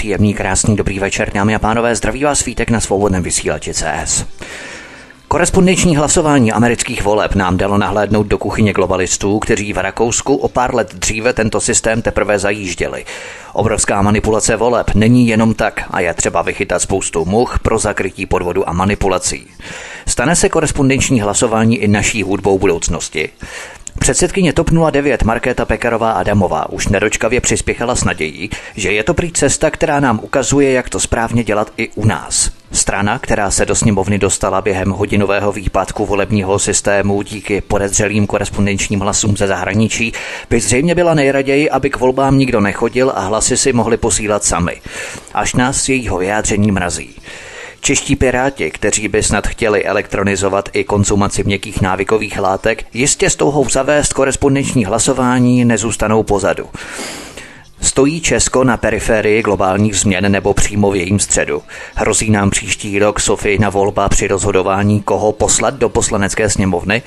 Příjemný, krásný, dobrý večer, dámy a pánové, zdraví vás svítek na svobodném vysílači CS. Korespondenční hlasování amerických voleb nám dalo nahlédnout do kuchyně globalistů, kteří v Rakousku o pár let dříve tento systém teprve zajížděli. Obrovská manipulace voleb není jenom tak a je třeba vychytat spoustu much pro zakrytí podvodu a manipulací. Stane se korespondenční hlasování i naší hudbou budoucnosti. Předsedkyně TOP 09 Markéta Pekarová Adamová už nedočkavě přispěchala s nadějí, že je to prý cesta, která nám ukazuje, jak to správně dělat i u nás. Strana, která se do sněmovny dostala během hodinového výpadku volebního systému díky podezřelým korespondenčním hlasům ze zahraničí, by zřejmě byla nejraději, aby k volbám nikdo nechodil a hlasy si mohli posílat sami. Až nás jejího vyjádření mrazí. Čeští piráti, kteří by snad chtěli elektronizovat i konzumaci měkkých návykových látek, jistě s touhou zavést korespondenční hlasování nezůstanou pozadu. Stojí Česko na periferii globálních změn nebo přímo v jejím středu? Hrozí nám příští rok na volba při rozhodování, koho poslat do poslanecké sněmovny?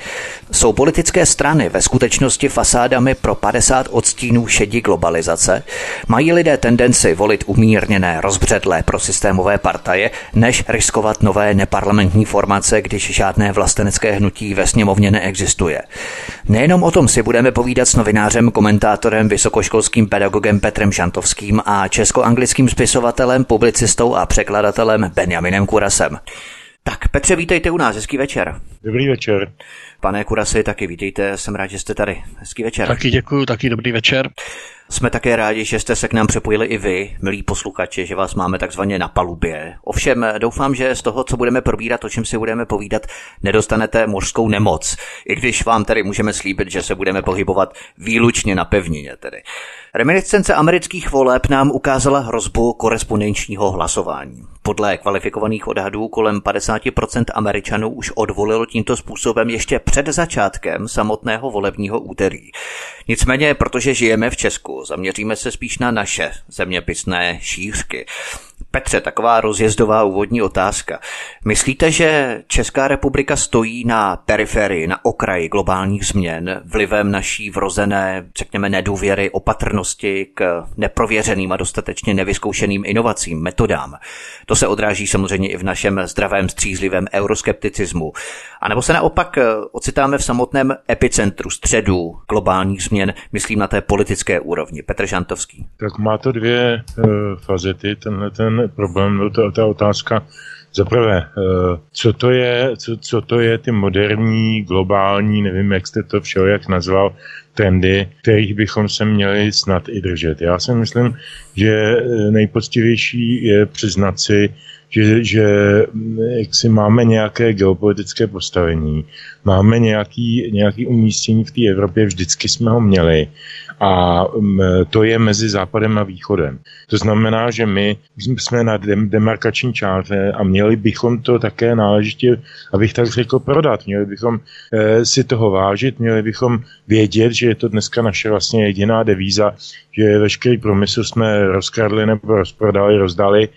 Jsou politické strany ve skutečnosti fasádami pro 50 odstínů šedí globalizace? Mají lidé tendenci volit umírněné, rozbředlé pro systémové partaje, než riskovat nové neparlamentní formace, když žádné vlastenecké hnutí ve sněmovně neexistuje? Nejenom o tom si budeme povídat s novinářem, komentátorem, vysokoškolským pedagogem Petrem Žantovským a česko-anglickým spisovatelem, publicistou a překladatelem Benjaminem Kurasem. Tak Petře, vítejte u nás, hezký večer. Dobrý večer. Pane Kurasi, taky vítejte, jsem rád, že jste tady. Hezký večer. Taky děkuji, taky dobrý večer. Jsme také rádi, že jste se k nám přepojili i vy, milí posluchači, že vás máme takzvaně na palubě. Ovšem, doufám, že z toho, co budeme probírat, o čem si budeme povídat, nedostanete mořskou nemoc. I když vám tedy můžeme slíbit, že se budeme pohybovat výlučně na pevnině tedy. Reminiscence amerických voleb nám ukázala hrozbu korespondenčního hlasování. Podle kvalifikovaných odhadů kolem 50% Američanů už odvolilo tímto způsobem ještě před začátkem samotného volebního úterý. Nicméně, protože žijeme v Česku, zaměříme se spíš na naše zeměpisné šířky. Petře, taková rozjezdová úvodní otázka. Myslíte, že Česká republika stojí na periferii, na okraji globálních změn vlivem naší vrozené, řekněme, nedůvěry, opatrnosti k neprověřeným a dostatečně nevyzkoušeným inovacím, metodám? To se odráží samozřejmě i v našem zdravém, střízlivém euroskepticismu. A nebo se naopak eh, ocitáme v samotném epicentru středu globálních změn, myslím na té politické úrovni. Petr Žantovský. Tak má to dvě uh, fazety, tenhle ten problém, byl to ta otázka, za prvé, uh, co to je, co, co to je ty moderní, globální, nevím, jak jste to všeho jak nazval, trendy, kterých bychom se měli snad i držet. Já si myslím, že nejpoctivější je přiznat si, že, že jak si máme nějaké geopolitické postavení, máme nějaký, nějaký umístění v té Evropě, vždycky jsme ho měli a to je mezi západem a východem. To znamená, že my jsme na demarkační čáře a měli bychom to také náležitě, abych tak řekl, prodat. Měli bychom e, si toho vážit, měli bychom vědět, že je to dneska naše vlastně jediná devíza, že veškerý promysl jsme rozkradli nebo rozprodali, rozdali Eh,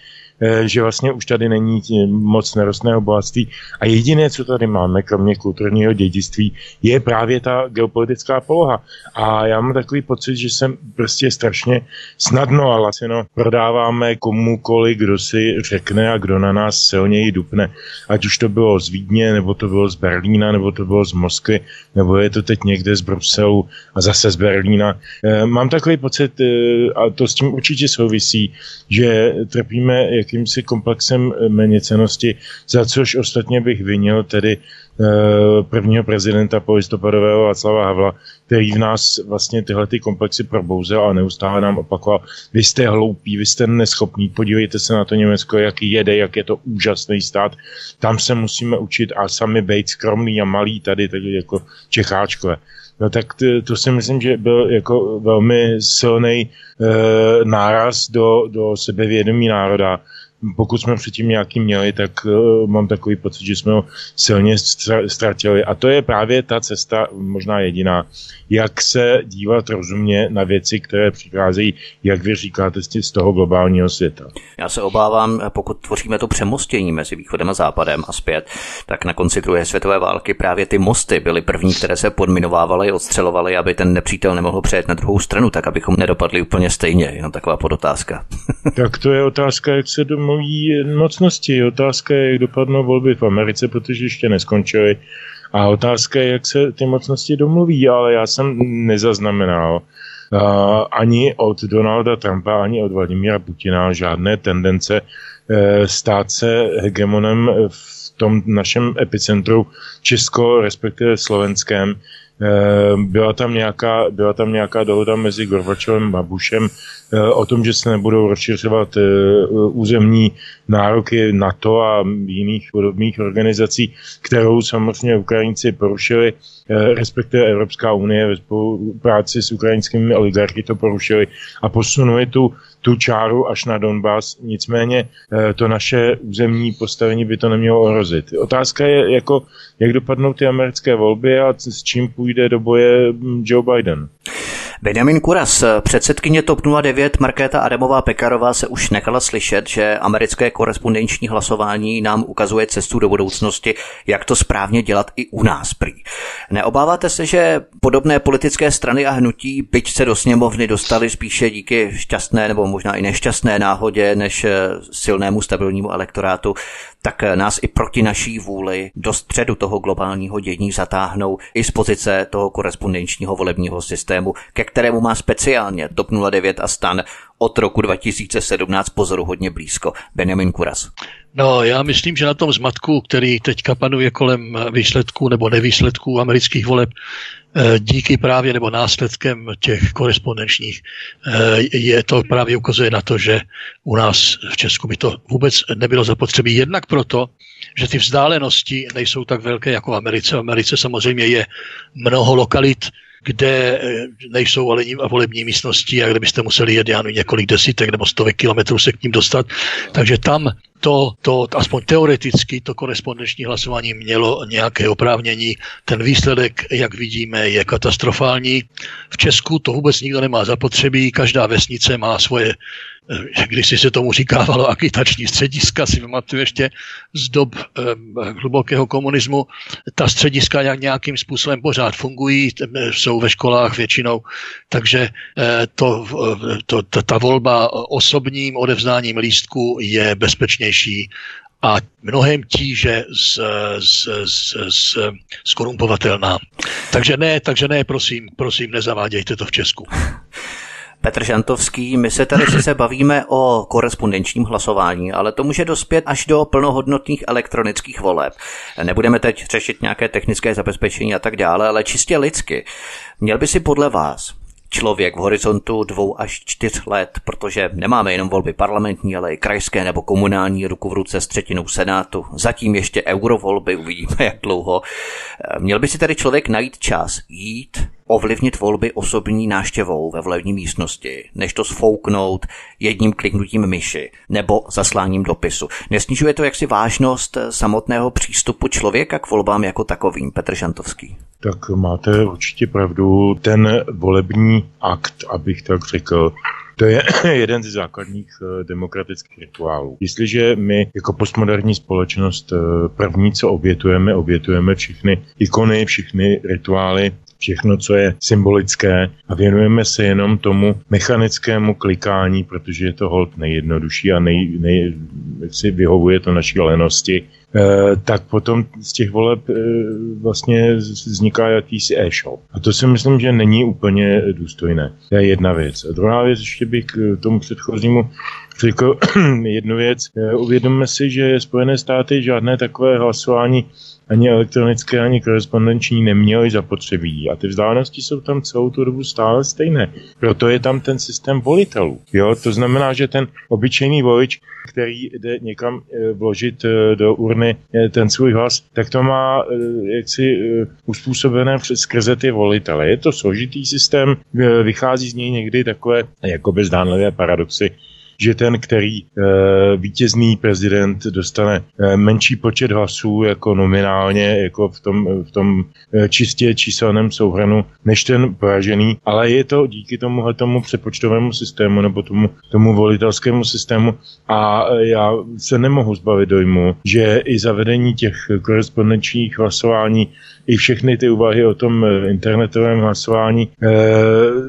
že vlastně už tady není moc nerostného bohatství a jediné, co tady máme, kromě kulturního dědictví, je právě ta geopolitická poloha. A já mám takový pocit, že jsem prostě strašně snadno a lacino prodáváme komukoli, kdo si řekne a kdo na nás silněji dupne. Ať už to bylo z Vídně, nebo to bylo z Berlína, nebo to bylo z Moskvy, nebo je to teď někde z Bruselu a zase z Berlína. Eh, mám takový pocit, eh, a to s tím určitě souvisí, že trpíme jakýmsi komplexem méněcenosti, za což ostatně bych vinil tedy prvního prezidenta polistopadového Václava Havla, který v nás vlastně tyhle ty komplexy probouzel a neustále nám opakoval, vy jste hloupí, vy jste neschopní, podívejte se na to Německo, jak jede, jak je to úžasný stát, tam se musíme učit a sami být skromný a malý tady, tady jako Čecháčkové. No tak to, to si myslím, že byl jako velmi silný e, náraz do, do sebevědomí národa pokud jsme předtím nějaký měli, tak uh, mám takový pocit, že jsme ho silně ztratili. A to je právě ta cesta, možná jediná, jak se dívat rozumně na věci, které přicházejí, jak vy říkáte, z toho globálního světa. Já se obávám, pokud tvoříme to přemostění mezi východem a západem a zpět, tak na konci druhé světové války právě ty mosty byly první, které se podminovávaly, odstřelovaly, aby ten nepřítel nemohl přejet na druhou stranu, tak abychom nedopadli úplně stejně. Jenom taková podotázka. tak to je otázka, jak se domluví mocnosti. Otázka je, jak dopadnou volby v Americe, protože ještě neskončily a otázka je, jak se ty mocnosti domluví, ale já jsem nezaznamenal uh, ani od Donalda Trumpa, ani od Vladimíra Putina žádné tendence uh, stát se hegemonem v tom našem epicentru Česko, respektive slovenském. Uh, byla tam nějaká, byla tam nějaká dohoda mezi Gorbačovem a Bushem Eh, o tom, že se nebudou rozšiřovat eh, územní nároky NATO a jiných podobných organizací, kterou samozřejmě Ukrajinci porušili, eh, respektive Evropská unie ve spolupráci s ukrajinskými oligarchy to porušili a posunuli tu, tu čáru až na Donbass. Nicméně to naše územní postavení by to nemělo ohrozit. Otázka je, jako, jak dopadnou ty americké volby a s čím půjde do boje hm, Joe Biden. Benjamin Kuras, předsedkyně TOP 09 Markéta Adamová Pekarová se už nechala slyšet, že americké korespondenční hlasování nám ukazuje cestu do budoucnosti, jak to správně dělat i u nás prý. Neobáváte se, že podobné politické strany a hnutí, byť se do sněmovny dostali spíše díky šťastné nebo možná i nešťastné náhodě, než silnému stabilnímu elektorátu, tak nás i proti naší vůli do středu toho globálního dění zatáhnou i z pozice toho korespondenčního volebního systému, ke kterému má speciálně TOP 09 a STAN od roku 2017 pozoru hodně blízko. Benjamin Kuras. No, já myslím, že na tom zmatku, který teďka panuje kolem výsledků nebo nevýsledků amerických voleb, eh, díky právě nebo následkem těch korespondenčních, eh, je to právě ukazuje na to, že u nás v Česku by to vůbec nebylo zapotřebí. Jednak proto, že ty vzdálenosti nejsou tak velké jako v Americe. V Americe samozřejmě je mnoho lokalit, kde eh, nejsou ale volební místnosti a kde byste museli jet já několik desítek nebo stovek kilometrů se k ním dostat. Takže tam to, to, aspoň teoreticky, to korespondenční hlasování mělo nějaké oprávnění. Ten výsledek, jak vidíme, je katastrofální. V Česku to vůbec nikdo nemá zapotřebí, každá vesnice má svoje když si se tomu říkávalo agitační střediska, si pamatuju ještě z dob hlubokého komunismu, ta střediska jak nějakým způsobem pořád fungují, jsou ve školách většinou, takže eh, to, eh, to, ta, ta volba osobním odevzdáním lístku je bezpečnější a mnohem tíže z, z, z, z, skorumpovatelná. Takže ne, takže ne, prosím, prosím, nezavádějte to v Česku. Petr Žantovský, my se tady se bavíme o korespondenčním hlasování, ale to může dospět až do plnohodnotných elektronických voleb. Nebudeme teď řešit nějaké technické zabezpečení a tak dále, ale čistě lidsky. Měl by si podle vás člověk v horizontu dvou až čtyř let, protože nemáme jenom volby parlamentní, ale i krajské nebo komunální ruku v ruce s třetinou senátu. Zatím ještě eurovolby, uvidíme jak dlouho. Měl by si tedy člověk najít čas jít ovlivnit volby osobní náštěvou ve volební místnosti, než to sfouknout jedním kliknutím myši nebo zasláním dopisu. Nesnižuje to jaksi vážnost samotného přístupu člověka k volbám jako takovým, Petr Šantovský? Tak máte určitě pravdu. Ten volební akt, abych tak řekl, to je jeden ze základních eh, demokratických rituálů. Jestliže my jako postmoderní společnost eh, první, co obětujeme, obětujeme všechny ikony, všechny rituály všechno, co je symbolické a věnujeme se jenom tomu mechanickému klikání, protože je to hold nejjednodušší a nej, nej, si vyhovuje to naší lenosti, e, tak potom z těch voleb e, vlastně vzniká jakýsi e-shop. A to si myslím, že není úplně důstojné. To je jedna věc. A druhá věc, ještě bych k tomu předchozímu řekl jednu věc. E, uvědomme si, že Spojené státy žádné takové hlasování ani elektronické, ani korespondenční neměly zapotřebí. A ty vzdálenosti jsou tam celou tu dobu stále stejné. Proto je tam ten systém volitelů. Jo? To znamená, že ten obyčejný volič, který jde někam eh, vložit eh, do urny eh, ten svůj hlas, tak to má jaksi uspůsobené skrze ty volitele. Je to složitý systém, vychází z něj někdy takové jakoby zdánlivé paradoxy, že ten, který e, vítězný prezident dostane e, menší počet hlasů jako nominálně, jako v tom, v tom e, čistě číselném souhranu, než ten poražený, ale je to díky tomuhle tomu přepočtovému systému nebo tomu, tomu volitelskému systému. A já se nemohu zbavit dojmu, že i zavedení těch korespondenčních hlasování i všechny ty úvahy o tom eh, internetovém hlasování e,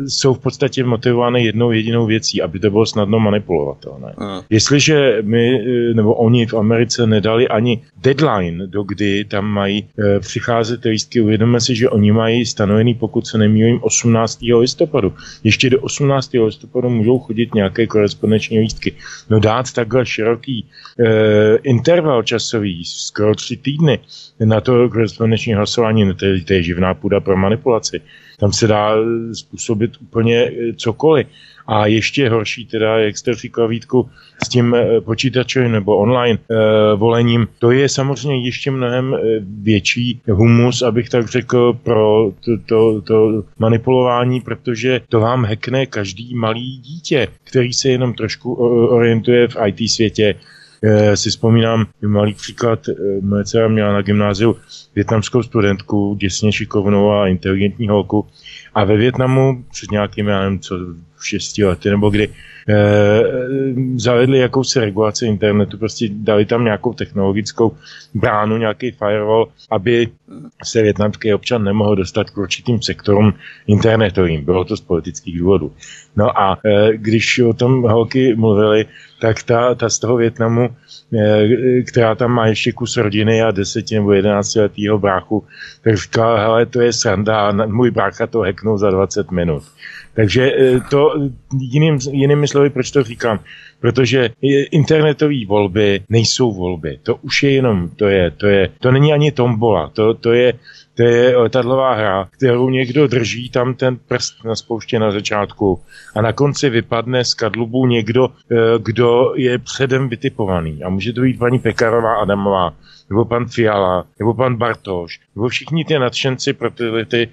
jsou v podstatě motivovány jednou jedinou věcí, aby to bylo snadno manipulovatelné. Uh. Jestliže my, eh, nebo oni v Americe nedali ani deadline, do kdy tam mají e, přicházet lístky, uvědomíme si, že oni mají stanovený, pokud se nemýlím, 18. listopadu. Ještě do 18. listopadu můžou chodit nějaké korespondenční lístky. No dát takhle široký e, interval časový, skoro tři týdny, na to korespondenční hlasování, no to je, to je živná půda pro manipulaci. Tam se dá způsobit úplně eh, cokoliv. A ještě horší teda, jak jste říkal Vítku, s tím eh, počítačem nebo online e, volením, to je samozřejmě ještě mnohem větší humus, abych tak řekl, pro to, to, to manipulování, protože to vám hekne každý malý dítě, který se jenom trošku orientuje v IT světě, si vzpomínám malý příklad, e, moje dcera měla na gymnáziu větnamskou studentku, děsně šikovnou a inteligentní holku. A ve Větnamu před nějakým, já nevím, co, šesti lety nebo kdy, e, zavedli jakousi regulaci internetu, prostě dali tam nějakou technologickou bránu, nějaký firewall, aby se větnamský občan nemohl dostat k určitým sektorům internetovým. Bylo to z politických důvodů. No a e, když o tom holky mluvili, tak ta, ta z toho Větnamu, e, která tam má ještě kus rodiny a deseti nebo jedenáctiletýho bráchu, tak říkala, hele, to je sranda, můj brácha to heknul za 20 minut. Takže e, to jiným, jinými slovy, proč to říkám? Protože internetové volby nejsou volby. To už je jenom, to je, to je, to není ani tombola, to, to je, to je letadlová hra, kterou někdo drží tam ten prst na spouště na začátku a na konci vypadne z kadlubu někdo, e, kdo je předem vytipovaný. A může to být paní Pekarová Adamová, nebo pan Fiala, nebo pan Bartoš, nebo všichni ty nadšenci pro tyhle ty e,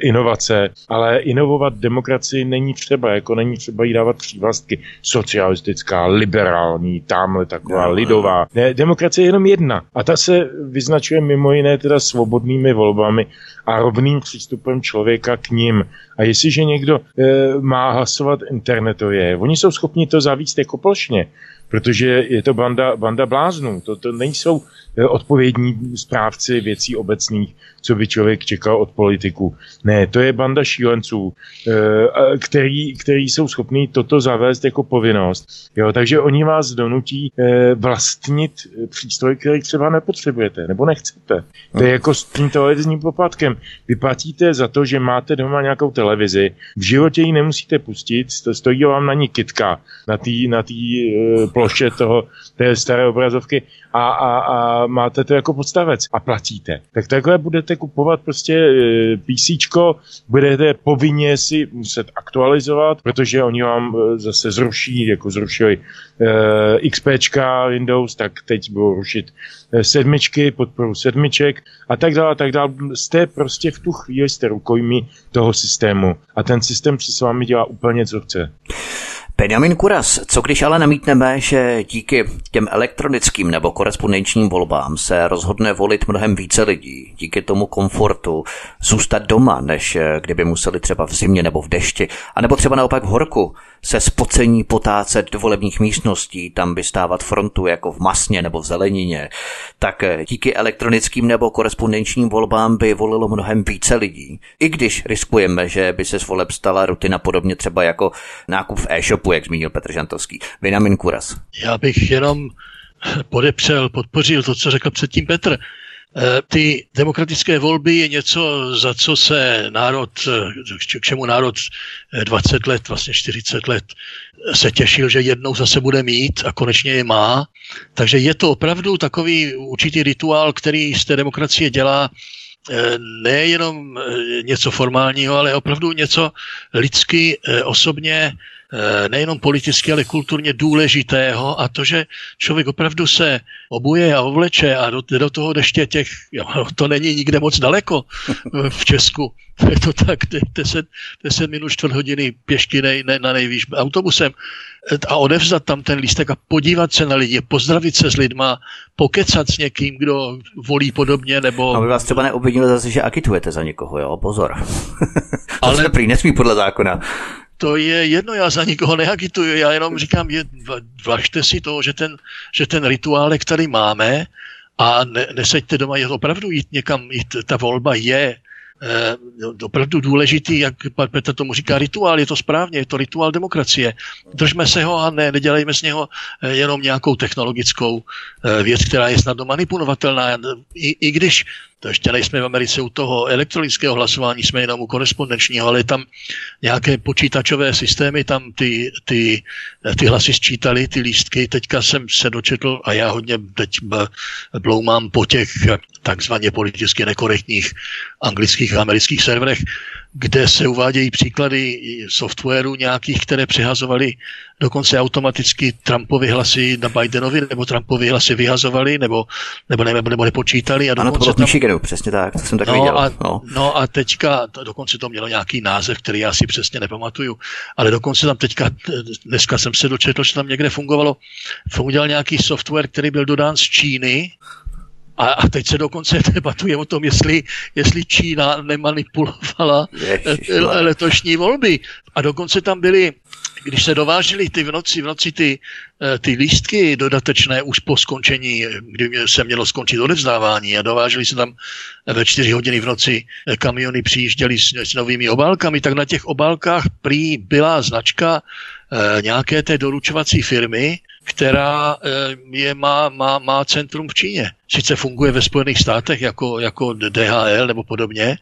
inovace, ale inovovat demokracii není třeba, jako není třeba jí dávat přívlastky. Socialistická, liberální, tamhle taková no, lidová. Ne, demokracie je jenom jedna. A ta se vyznačuje mimo jiné teda svobodnými volbami a rovným přístupem člověka k ním. A jestliže někdo e, má hlasovat internetově, oni jsou schopni to zavíst jako plošně protože je to banda, banda bláznů. To, to nejsou eh, odpovědní správci věcí obecných, co by člověk čekal od politiků. Ne, to je banda šílenců, eh, který, který jsou schopní toto zavést jako povinnost. Jo, takže oni vás donutí eh, vlastnit přístroj, který třeba nepotřebujete nebo nechcete. To je jako s tím televizním poplatkem. Vy platíte za to, že máte doma nějakou televizi, v životě ji nemusíte pustit, stojí vám na ní kitka, na té na tý, ploše toho, té staré obrazovky a, a, a máte to jako podstavec a platíte. Tak takhle budete kupovat prostě e, PC, budete povinně si muset aktualizovat, protože oni vám e, zase zruší, jako zrušili e, XP Windows, tak teď budou rušit e, sedmičky, podporu sedmiček a tak dále, a tak dále. Jste prostě v tu chvíli jste rukojmí toho systému a ten systém si s vámi dělá úplně co chce. Benjamin Kuras, co když ale namítneme, že díky těm elektronickým nebo korespondenčním volbám se rozhodne volit mnohem více lidí, díky tomu komfortu zůstat doma, než kdyby museli třeba v zimě nebo v dešti, anebo třeba naopak v horku se spocení potácet do volebních místností, tam vystávat frontu jako v masně nebo v zelenině, tak díky elektronickým nebo korespondenčním volbám by volilo mnohem více lidí. I když riskujeme, že by se z voleb stala rutina podobně třeba jako nákup v e-shopu, jak zmínil Petr Žantovský. Vinamin Kuras. Já bych jenom podepřel, podpořil to, co řekl předtím Petr. ty demokratické volby je něco, za co se národ, k čemu národ 20 let, vlastně 40 let se těšil, že jednou zase bude mít a konečně je má. Takže je to opravdu takový určitý rituál, který z té demokracie dělá Eh, nejenom eh, něco formálního, ale opravdu něco lidsky, eh, osobně, nejenom politicky, ale kulturně důležitého a to, že člověk opravdu se obuje a ovleče a do, do toho deště těch, jo, to není nikde moc daleko v Česku, je to tak 10, 10 minut, čtvrt hodiny pěšky ne, ne, na nejvýš autobusem a odevzat tam ten lístek a podívat se na lidi, pozdravit se s lidma, pokecat s někým, kdo volí podobně, nebo... Aby vás třeba neobvinilo zase, že akitujete za někoho, jo, pozor. Ale prý nesmí podle zákona. To je jedno, já za nikoho neagituju, já jenom říkám, je, važte si to, že ten, že ten rituálek který máme a ne, neseďte doma, je opravdu jít někam, jít, ta volba je eh, opravdu důležitý, jak Petr tomu říká, rituál, je to správně, je to rituál demokracie. Držme se ho a ne, nedělejme z něho eh, jenom nějakou technologickou eh, věc, která je snadno manipulovatelná. I, i když to ještě nejsme v Americe u toho elektronického hlasování, jsme jenom u korespondenčního, ale tam nějaké počítačové systémy, tam ty, ty, ty hlasy sčítali, ty lístky. Teďka jsem se dočetl a já hodně teď bloumám po těch takzvaně politicky nekorektních anglických a amerických serverech, kde se uvádějí příklady softwaru nějakých, které přihazovali dokonce automaticky Trumpovi hlasy na Bidenovi, nebo Trumpovi hlasy vyhazovali, nebo, nebo, nebo, nebo nepočítali. A ano, to bylo v Michiganu, přesně tak, to jsem tak no viděl. A, no. no a teďka, to, dokonce to mělo nějaký název, který já si přesně nepamatuju, ale dokonce tam teďka, dneska jsem se dočetl, že tam někde fungovalo, fungoval nějaký software, který byl dodán z Číny, a, a teď se dokonce debatuje o tom, jestli, jestli Čína nemanipulovala Ježiš, letošní volby. A dokonce tam byly, když se dovážely ty v noci, v noci ty, eh, ty lístky dodatečné už po skončení, kdy se mělo skončit odevzdávání a dovážely se tam ve čtyři hodiny v noci eh, kamiony přijížděly s, s novými obálkami, tak na těch obálkách prý byla značka nějaké té doručovací firmy, která eh, je, má, má, má centrum v Číně. Sice funguje ve Spojených státech jako, jako DHL nebo podobně,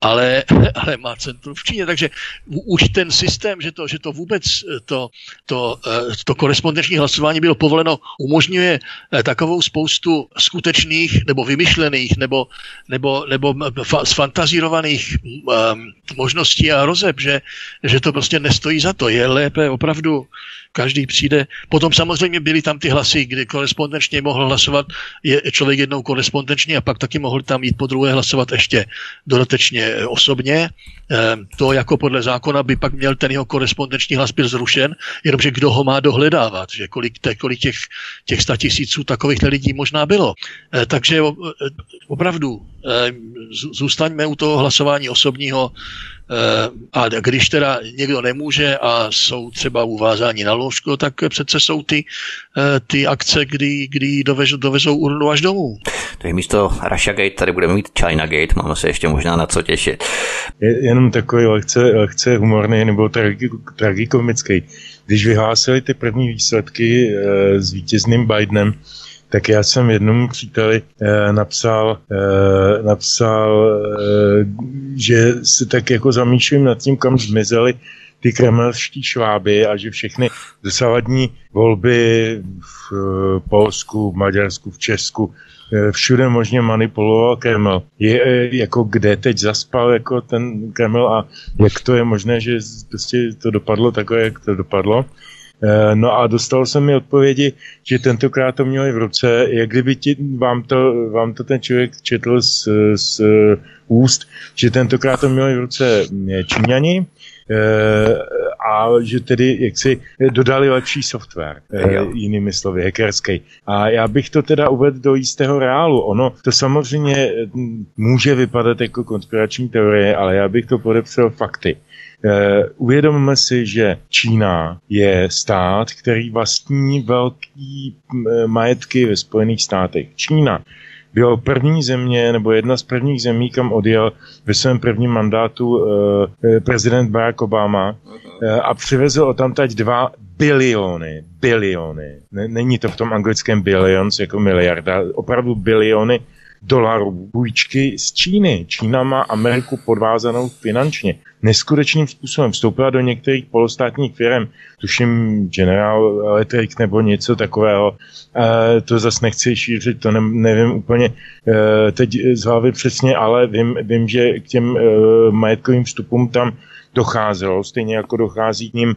ale, ale má centrum v Číně. Takže už ten systém, že to, že to vůbec eh, to, to, eh, to korespondenční hlasování bylo povoleno, umožňuje takovou spoustu skutečných nebo vymyšlených nebo, nebo, nebo sfantazírovaných možností a rozeb, že, že to prostě nestojí za to. Je lépe opravdu každý přijde. Potom samozřejmě byly tam ty hlasy, kdy korespondenčně mohl hlasovat je člověk jednou korespondenčně a pak taky mohl tam jít po druhé hlasovat ještě dodatečně eh, osobně. Ehm, to jako podle zákona by pak měl ten jeho korespondenční hlas byl zrušen, jenomže kdo ho má dohledávat, že kolik, kolik těch, těch sta tisíců takových lidí možná bylo. Eh, takže eh, opravdu ehm, zůstaňme u toho hlasování osobního a když teda někdo nemůže a jsou třeba uvázáni na lůžko, tak přece jsou ty, eh, ty akce, kdy, kdy dovezou, dovezou urnu až domů. Takže místo Russia Gate tady budeme mít China Gate, máme se ještě možná na co těšit. Je, jenom takový lehce, lehce humorný nebo tragikomický. Když vyhlásili ty první výsledky e, s vítězným Bidenem, tak já jsem jednomu příteli eh, napsal, eh, napsal eh, že se tak jako zamýšlím nad tím, kam zmizeli ty kremelští šváby a že všechny dosavadní volby v eh, Polsku, v Maďarsku, v Česku, eh, všude možně manipuloval Kreml. Je eh, jako kde teď zaspal jako ten Kreml a jak to je možné, že prostě to dopadlo takhle, jak to dopadlo. Eh, no a dostal jsem mi odpovědi, že tentokrát to měli v ruce, jak kdyby ti, vám, to, vám to ten člověk četl z, z úst, že tentokrát to měli v ruce eh, Číňani, eh, a že tedy jak si dodali lepší software, jo. jinými slovy, hackerský. A já bych to teda uvedl do jistého reálu. Ono to samozřejmě může vypadat jako konspirační teorie, ale já bych to podepsal fakty. Uh, uvědomme si, že Čína je stát, který vlastní velký majetky ve Spojených státech. Čína byl první země, nebo jedna z prvních zemí, kam odjel ve svém prvním mandátu uh, prezident Barack Obama a přivezl o tamtať dva biliony, biliony. Není to v tom anglickém billions jako miliarda, opravdu biliony dolarů půjčky z Číny. Čína má Ameriku podvázanou finančně. Neskutečným způsobem vstoupila do některých polostátních firm, tuším General Electric nebo něco takového. E, to zase nechci šířit, to ne, nevím úplně e, teď z hlavy přesně, ale vím, vím že k těm e, majetkovým vstupům tam docházelo, stejně jako dochází k ním e,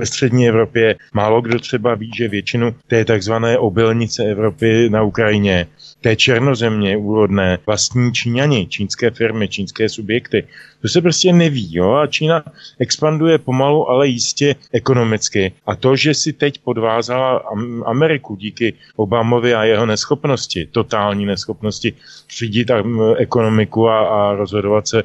v střední Evropě. Málo kdo třeba ví, že většinu té takzvané obilnice Evropy na Ukrajině té černozemě úrodné vlastní Číňani, čínské firmy, čínské subjekty. To se prostě neví, jo, a Čína expanduje pomalu, ale jistě ekonomicky. A to, že si teď podvázala Ameriku díky Obamovi a jeho neschopnosti, totální neschopnosti řídit ekonomiku a, a rozhodovat se e,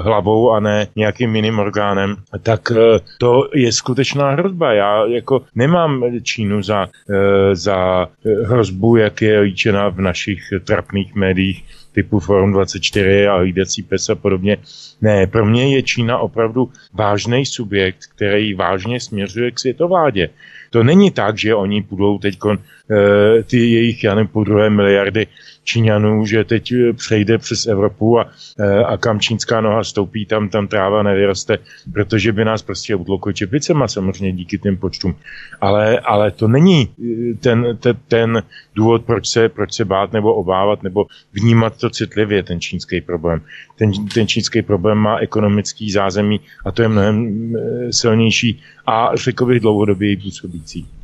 hlavou a ne nějakým jiným orgánem, tak e, to je skutečná hrozba. Já jako nemám Čínu za, e, za hrozbu, jak je líčena v našich trapných médiích typu Forum 24 a hlídací pes a podobně. Ne, pro mě je Čína opravdu vážný subjekt, který vážně směřuje k světovládě. To není tak, že oni budou teď e, ty jejich, já nevím, půl druhé miliardy Číňanů, že teď eh, přejde přes Evropu a, eh, a kam čínská noha stoupí, tam, tam tráva nevyroste, protože by nás prostě utlokli čepicema samozřejmě díky těm počtům. Ale, ale to není eh, ten, ten, ten důvod, proč se, proč se bát nebo obávat nebo vnímat to citlivě, ten čínský problém. Ten, ten čínský problém má ekonomický zázemí a to je mnohem silnější a řekl bych dlouhodobě působící.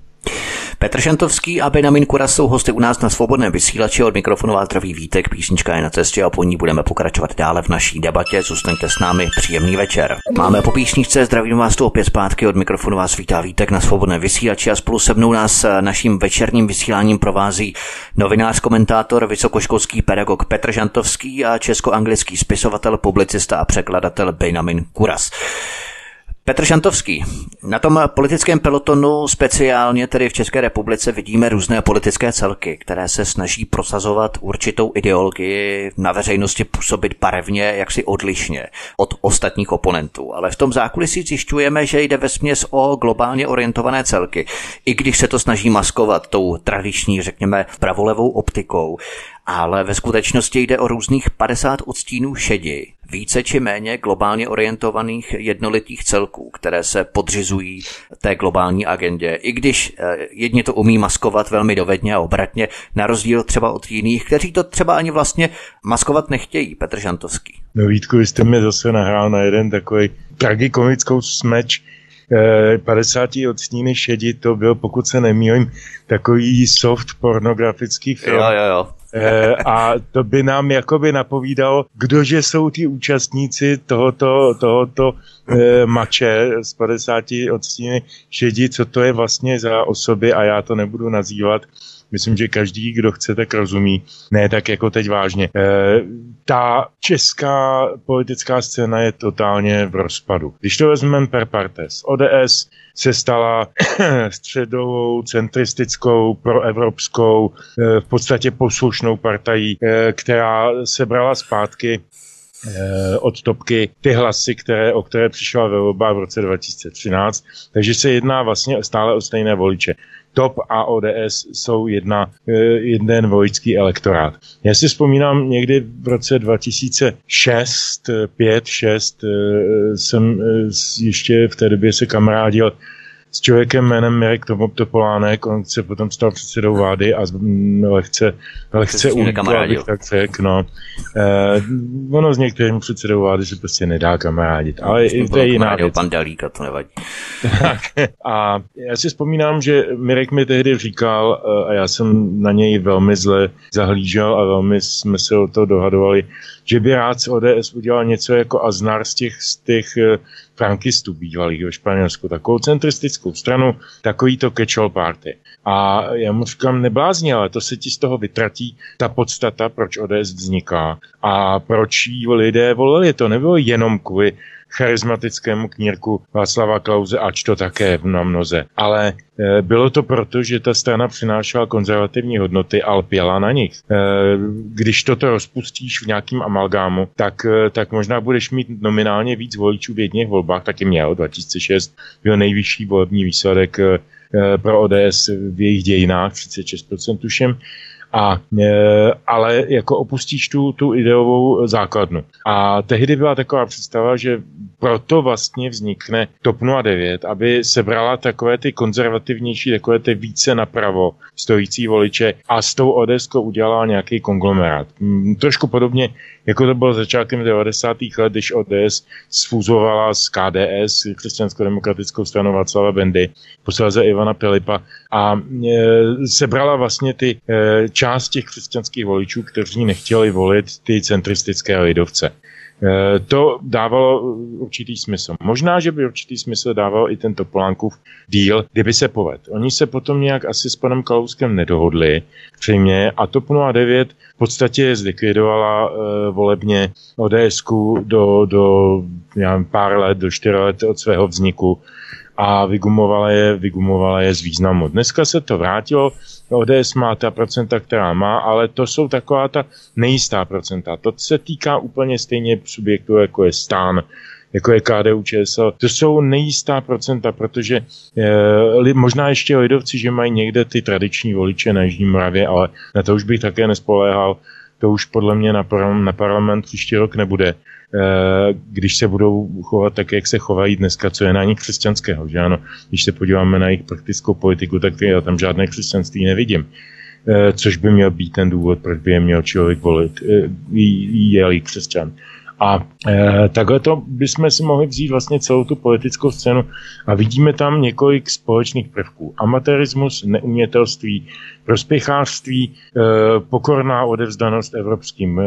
Petr Šantovský a Benjamin Kuras jsou hosty u nás na svobodném vysílači od mikrofonu zdravý Vítek. Písnička je na cestě a po ní budeme pokračovat dále v naší debatě. Zůstaňte s námi, příjemný večer. Máme po písničce, zdravím vás tu opět zpátky od mikrofonu vás vítá Vítek na svobodném vysílači a spolu se mnou nás naším večerním vysíláním provází novinář, komentátor, vysokoškolský pedagog Petr Žantovský a česko-anglický spisovatel, publicista a překladatel Benjamin Kuras. Petr Šantovský. Na tom politickém pelotonu speciálně tedy v České republice vidíme různé politické celky, které se snaží prosazovat určitou ideologii, na veřejnosti působit barevně, jaksi odlišně od ostatních oponentů. Ale v tom zákulisí zjišťujeme, že jde ve směs o globálně orientované celky, i když se to snaží maskovat tou tradiční, řekněme, pravolevou optikou ale ve skutečnosti jde o různých 50 odstínů šedi, více či méně globálně orientovaných jednolitých celků, které se podřizují té globální agendě. I když eh, jedni to umí maskovat velmi dovedně a obratně, na rozdíl třeba od jiných, kteří to třeba ani vlastně maskovat nechtějí, Petr Žantovský. No Vítku, vy jste mě zase nahrál na jeden takový tragikomickou smeč, 50 eh, odstíny šedi, to byl, pokud se nemýlím, takový soft pornografický film. Jo, jo, jo. Eh, a to by nám jakoby napovídalo, kdože jsou ty účastníci tohoto, tohoto e, mače z 50 odstíny šedi, co to je vlastně za osoby a já to nebudu nazývat, myslím, že každý, kdo chce, tak rozumí. Ne tak jako teď vážně. E, ta česká politická scéna je totálně v rozpadu. Když to vezmeme per partes, ODS se stala středovou, centristickou, proevropskou, e, v podstatě poslušnou partají, e, která se brala zpátky od topky ty hlasy, které, o které přišla ve v roce 2013. Takže se jedná vlastně stále o stejné voliče. TOP a ODS jsou jedna, eh, jeden vojský elektorát. Já si vzpomínám někdy v roce 2006, 5, 6 jsem eh, ještě v té době se kamarádil s člověkem jménem Mirek Topolánek, on se potom stal předsedou vlády a lehce, lehce ulítl, abych tak řekl, no. Eh, ono s některým předsedou vlády se prostě nedá kamarádit, ale i to je jiná věc. pan Dalíka, to nevadí. tak, a já si vzpomínám, že Mirek mi tehdy říkal, eh, a já jsem na něj velmi zle zahlížel a velmi jsme se o to dohadovali, že by rád z ODS udělal něco jako Aznar z těch, z těch eh, frankistů bývalých ve Španělsku, takovou centristickou stranu, takový to catch-all party. A já mu říkám, neblázni, ale to se ti z toho vytratí ta podstata, proč ODS vzniká a proč jí lidé volili. To nebylo jenom kvůli charismatickému knírku Václava Klauze, ač to také na mnoze. Ale e, bylo to proto, že ta strana přinášela konzervativní hodnoty a lpěla na nich. E, když toto rozpustíš v nějakým amalgámu, tak, e, tak možná budeš mít nominálně víc voličů v jedných volbách, taky měl 2006, byl nejvyšší volební výsledek pro ODS v jejich dějinách, 36% tuším, A, e, ale jako opustíš tu, tu ideovou základnu. A tehdy byla taková představa, že proto vlastně vznikne TOP 09, aby sebrala takové ty konzervativnější, takové ty více napravo stojící voliče a s tou ODS udělala nějaký konglomerát. Trošku podobně, jako to bylo začátkem 90. let, když ODS sfúzovala s KDS, křesťansko-demokratickou stranou Václava Bendy, posledně Ivana Pilipa a e, sebrala vlastně ty e, část těch křesťanských voličů, kteří nechtěli volit ty centristické lidovce. E, to dávalo určitý smysl. Možná, že by určitý smysl dával i ten Topolánkův díl, kdyby se poved. Oni se potom nějak asi s panem Kalouskem nedohodli, přejmě, a TOP 09 v podstatě zlikvidovala e, volebně ods do, do já nevím, pár let, do čtyři let od svého vzniku a vygumovala je, vygumovala je z významu. Dneska se to vrátilo, ODS má ta procenta, která má, ale to jsou taková ta nejistá procenta. To se týká úplně stejně subjektů, jako je stán, jako je KDU ČSL. To jsou nejistá procenta, protože e, možná ještě lidovci, že mají někde ty tradiční voliče na Jižní Moravě, ale na to už bych také nespoléhal. To už podle mě na, na parlament příští rok nebude. Eh, když se budou chovat tak, jak se chovají dneska, co je na nich křesťanského. Že ano? Když se podíváme na jejich praktickou politiku, tak já tam žádné křesťanství nevidím. Eh, což by měl být ten důvod, proč by je měl člověk volit, eh, je-li křesťan. A e, takhle to bychom si mohli vzít vlastně celou tu politickou scénu a vidíme tam několik společných prvků. Amatérismus, neumětelství, prospěchářství, e, pokorná odevzdanost evropským e,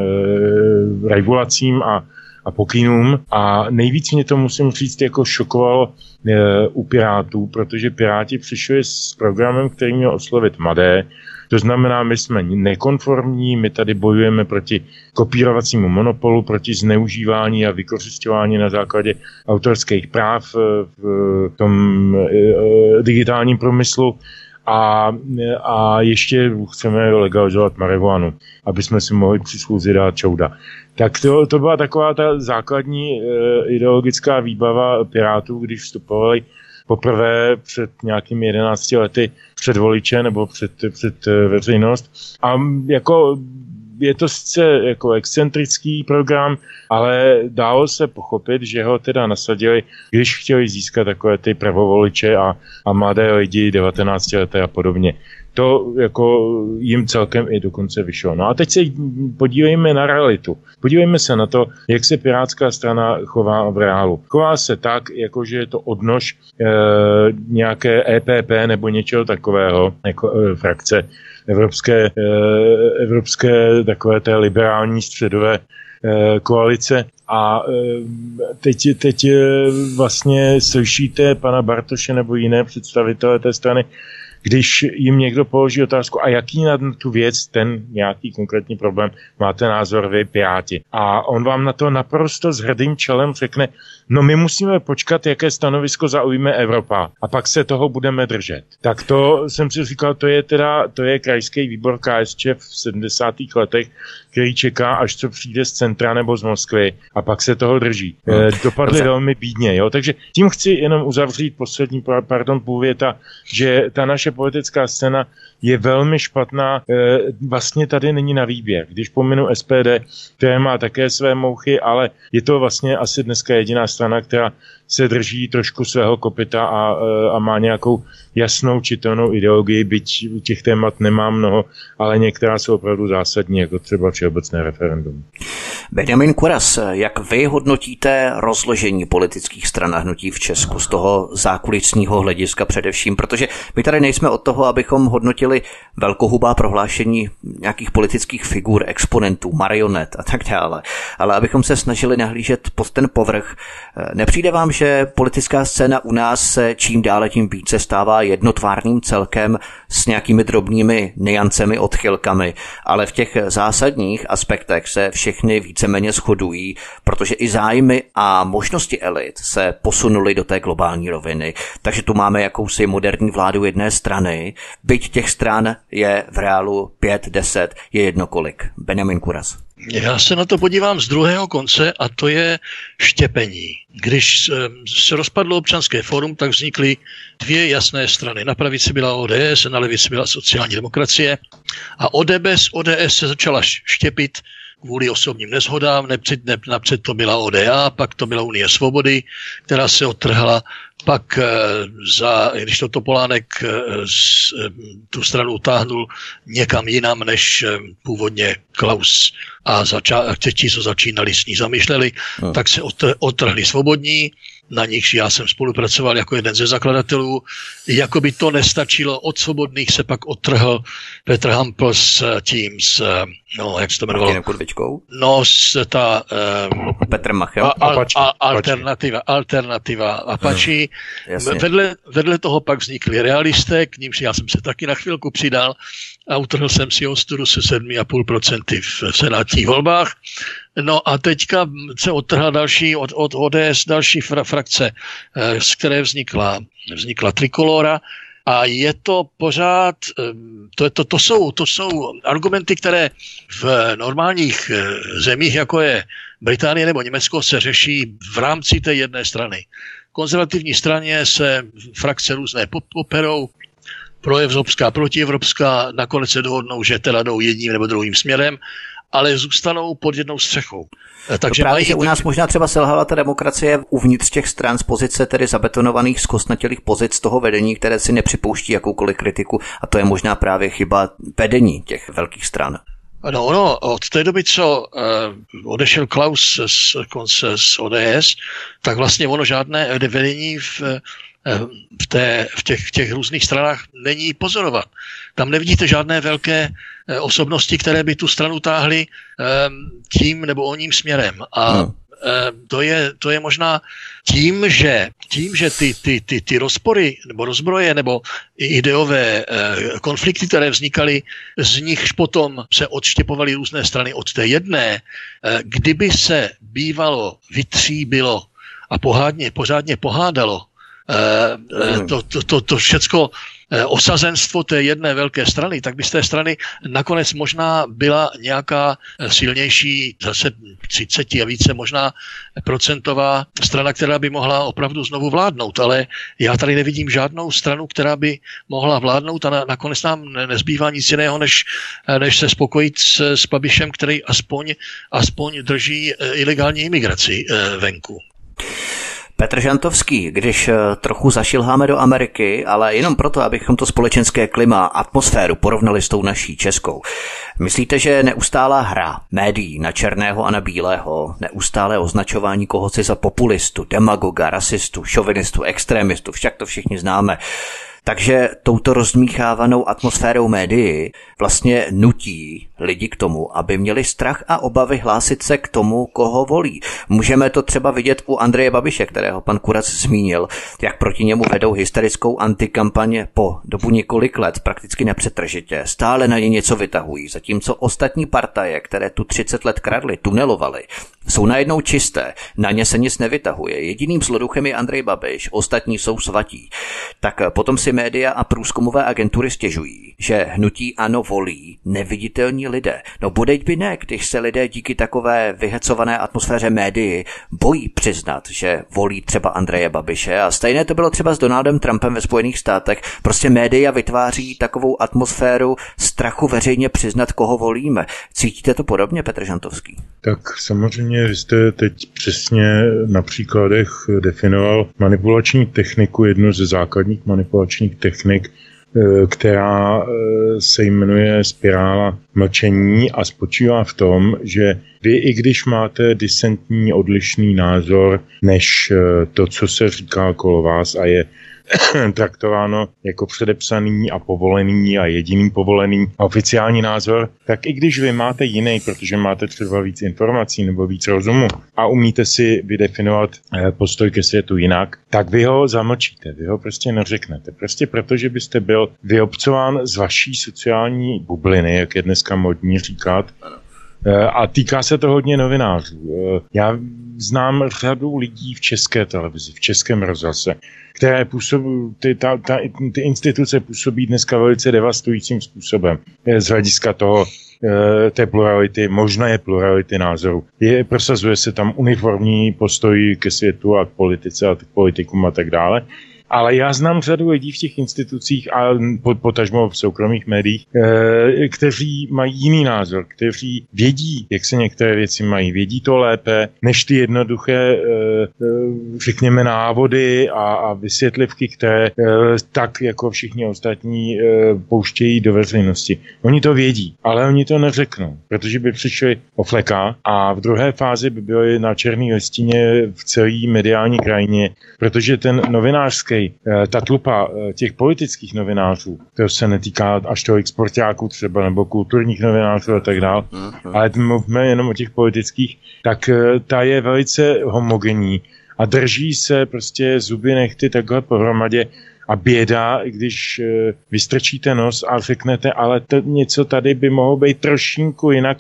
regulacím a a pokynům a nejvíc mě to musím říct jako šokovalo e, u Pirátů, protože Piráti přišli s programem, který měl oslovit mladé, to znamená, my jsme nekonformní, my tady bojujeme proti kopírovacímu monopolu, proti zneužívání a vykořišťování na základě autorských práv e, v tom e, e, digitálním průmyslu a, a ještě chceme legalizovat marihuanu, aby jsme si mohli při schůzi dát čouda. Tak to, to byla taková ta základní e, ideologická výbava Pirátů, když vstupovali poprvé před nějakými 11 lety před voliče nebo před, před e, veřejnost. A jako je to sice jako excentrický program, ale dalo se pochopit, že ho teda nasadili, když chtěli získat takové ty pravovoliče a, a mladé lidi 19 leté a podobně to jako jim celkem i dokonce vyšlo. No a teď se podívejme na realitu. Podívejme se na to, jak se Pirátská strana chová v reálu. Chová se tak, jako že je to odnož e, nějaké EPP nebo něčeho takového, jako e, frakce evropské, e, evropské takové té liberální středové e, koalice. A e, teď, teď vlastně slyšíte pana Bartoše nebo jiné představitele té strany, když jim někdo položí otázku, a jaký na tu věc, ten nějaký konkrétní problém, máte názor vy, Piráti. A on vám na to naprosto s hrdým čelem řekne, no my musíme počkat, jaké stanovisko zaujme Evropa a pak se toho budeme držet. Tak to jsem si říkal, to je teda, to je krajský výbor KSČ v 70. letech, který čeká, až co přijde z centra nebo z Moskvy a pak se toho drží. No. E, dopadly velmi bídně, jo. Takže tím chci jenom uzavřít poslední, pardon, půvěta, že ta naše politická scéna je velmi špatná. E, vlastně tady není na výběr. Když pominu SPD, které má také své mouchy, ale je to vlastně asi dneska jediná strana, která se drží trošku svého kopita a, e, a má nějakou jasnou čitelnou ideologii, byť těch témat nemá mnoho, ale některá jsou opravdu zásadní, jako třeba všeobecné referendum. Benjamin Kuras, jak vy hodnotíte rozložení politických stran a hnutí v Česku z toho zákulisního hlediska především, protože my tady nejsme od toho, abychom hodnotili velkohubá prohlášení nějakých politických figur, exponentů, marionet a tak dále, ale abychom se snažili nahlížet pod ten povrch. Nepřijde vám, že politická scéna u nás se čím dále tím více stává jednotvárným celkem s nějakými drobnými niancemi, odchylkami, ale v těch zásadních aspektech se všechny víceméně shodují, protože i zájmy a možnosti elit se posunuly do té globální roviny. Takže tu máme jakousi moderní vládu jedné strany, byť těch stran je v reálu 5, 10, je jedno kolik. Benjamin Kuras. Já se na to podívám z druhého konce a to je štěpení. Když se rozpadlo občanské fórum, tak vznikly dvě jasné strany. Na pravici byla ODS, na levici byla sociální demokracie a ODS, ODS se začala štěpit kvůli osobním nezhodám, napřed to byla ODA, pak to byla Unie svobody, která se odtrhla, pak eh, za, když to Topolánek eh, eh, tu stranu utáhnul někam jinam, než původně Klaus a, zača, a ti, co začínali s ní zamýšleli, no. tak se odtrhli svobodní, na nichž já jsem spolupracoval jako jeden ze zakladatelů. Jako by to nestačilo, od svobodných se pak odtrhl Petr Hampl s tím, s, no, jak se to jmenovalo? No, s ta... Um, Petr Machem. A, a, a, alternativa, alternativa Apache. Hmm, vedle, vedle toho pak vznikly realisté, k nímž já jsem se taky na chvilku přidal a utrhl jsem si ostudu se 7,5% v senátních volbách. No a teďka se odtrhla další od, od ODS, další fra, frakce, eh, z které vznikla, vznikla Trikolora. A je to pořád, eh, to, to, to, jsou, to jsou argumenty, které v normálních eh, zemích, jako je Británie nebo Německo, se řeší v rámci té jedné strany. Konzervativní straně se frakce různé poperou, proevropská, protievropská, nakonec se dohodnou, že teda jdou jedním nebo druhým směrem, ale zůstanou pod jednou střechou. Eh, takže právě, že u nás možná třeba selhala ta demokracie uvnitř těch stran z pozice tedy zabetonovaných, zkostnatělých pozic toho vedení, které si nepřipouští jakoukoliv kritiku a to je možná právě chyba vedení těch velkých stran. No, no, od té doby, co uh, odešel Klaus z, konce z ODS, tak vlastně ono žádné vedení v, v, té, v těch, těch různých stranách není pozorovat. Tam nevidíte žádné velké eh, osobnosti, které by tu stranu táhly ehm, tím nebo o ním směrem. A no. to, je, to je možná tím, že, tím, že ty, ty, ty, ty rozpory nebo rozbroje nebo ideové eh, konflikty, které vznikaly, z nichž potom se odštěpovaly různé strany od té jedné, kdyby se bývalo, vytříbilo a pohádně, pořádně pohádalo Eh, eh, to, to, to, to všecko eh, osazenstvo té jedné velké strany, tak by z té strany nakonec možná byla nějaká silnější, zase 30 a více možná procentová strana, která by mohla opravdu znovu vládnout. Ale já tady nevidím žádnou stranu, která by mohla vládnout a na, nakonec nám nezbývá nic jiného, než, než se spokojit s, s Babišem, který aspoň, aspoň drží ilegální imigraci venku. Petr Žantovský, když eh, trochu zašilháme do Ameriky, ale jenom proto, abychom to společenské klima, atmosféru porovnali s tou naší českou. Myslíte, že neustálá hra médií na černého a na bílého, neustále označování koho si za populistu, demagoga, rasistu, šovinistu, extremistu, však to všichni známe, takže touto rozmíchávanou atmosférou médií vlastně nutí lidi k tomu, aby měli strach a obavy hlásit se k tomu, koho volí. Můžeme to třeba vidět u Andreje Babiše, kterého pan Kurac zmínil, jak proti němu vedou hysterickou antikampaně po dobu několik let, prakticky nepřetržitě. Stále na ně něco vytahují, zatímco ostatní partaje, které tu 30 let kradly, tunelovaly, jsou najednou čisté, na ně se nic nevytahuje. Jediným zloduchem je Andrej Babiš, ostatní jsou svatí. Tak potom si média a průzkumové agentury stěžují, že hnutí ano volí neviditelní lidé. No budeť by ne, když se lidé díky takové vyhecované atmosféře médií bojí přiznat, že volí třeba Andreje Babiše a stejné to bylo třeba s Donaldem Trumpem ve Spojených státech. Prostě média vytváří takovou atmosféru strachu veřejně přiznat, koho volíme. Cítíte to podobně, Petr Žantovský? Tak samozřejmě jste teď přesně na příkladech definoval manipulační techniku, jednu ze základních manipulačních technik, která eh, se jmenuje spirála mlčení a spočívá v tom, že vy i když máte disentní odlišný názor než eh, to, co se říká okolo vás a je traktováno jako předepsaný a povolený a jediný povolený oficiální názor, tak i když vy máte jiný, protože máte třeba víc informací nebo víc rozumu a umíte si vydefinovat eh, postoj ke světu jinak, tak vy ho zamlčíte, vy ho prostě neřeknete. Prostě proto, že byste byl vyobcován z vaší sociální bubliny, jak je dneska modní říkat, eh, a týká se to hodně novinářů. Eh, já znám řadu lidí v české televizi, v českém rozhlase, které působí, ty, ta, ta, ty instituce působí dneska velice devastujícím způsobem z hlediska toho, té plurality, možné plurality názorů. Je, prosazuje se tam uniformní postoj ke světu a k politice a k politikům a tak dále. Ale já znám řadu lidí v těch institucích a potažmo v soukromých médiích, e, kteří mají jiný názor, kteří vědí, jak se některé věci mají, vědí to lépe, než ty jednoduché, e, řekněme, návody a, a vysvětlivky, které tak jako všichni ostatní pouštějí do veřejnosti. Oni to vědí, ale oni to neřeknou, protože by přišli o fleka a v druhé fázi by byli na černý listině v celé mediální krajině, protože ten novinářský hej, eh, ta tlupa eh, těch politických novinářů, to se netýká až tolik sportáků třeba, nebo kulturních novinářů a tak dále, uh-huh. ale mluvíme jenom o těch politických, tak eh, ta je velice homogenní a drží se prostě zuby nechty takhle pohromadě a běda, když vystrčíte nos a řeknete, ale to něco tady by mohlo být trošinku jinak,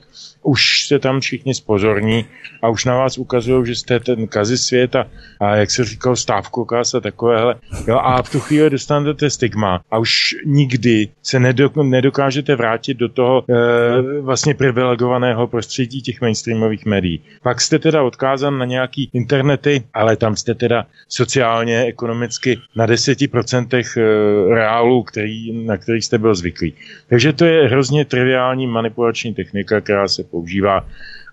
už se tam všichni spozorní a už na vás ukazují, že jste ten kazi svět a, a jak se říkal stávku kas a takovéhle. Jo, a v tu chvíli dostanete stigma a už nikdy se nedokážete vrátit do toho e, vlastně privilegovaného prostředí těch mainstreamových médií. Pak jste teda odkázan na nějaký internety, ale tam jste teda sociálně, ekonomicky na 10% e, reálů, který, na který jste byl zvyklý. Takže to je hrozně triviální manipulační technika, která se používá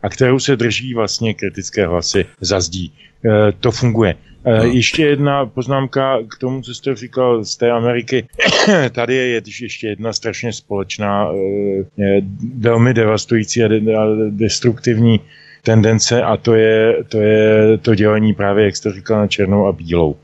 a kterou se drží vlastně kritické hlasy za zdí. E, to funguje. E, no. Ještě jedna poznámka k tomu, co jste říkal z té Ameriky. Tady je ještě jedna strašně společná, e, velmi devastující a, de, a destruktivní tendence a to je, to je to dělení právě, jak jste říkal, na černou a bílou.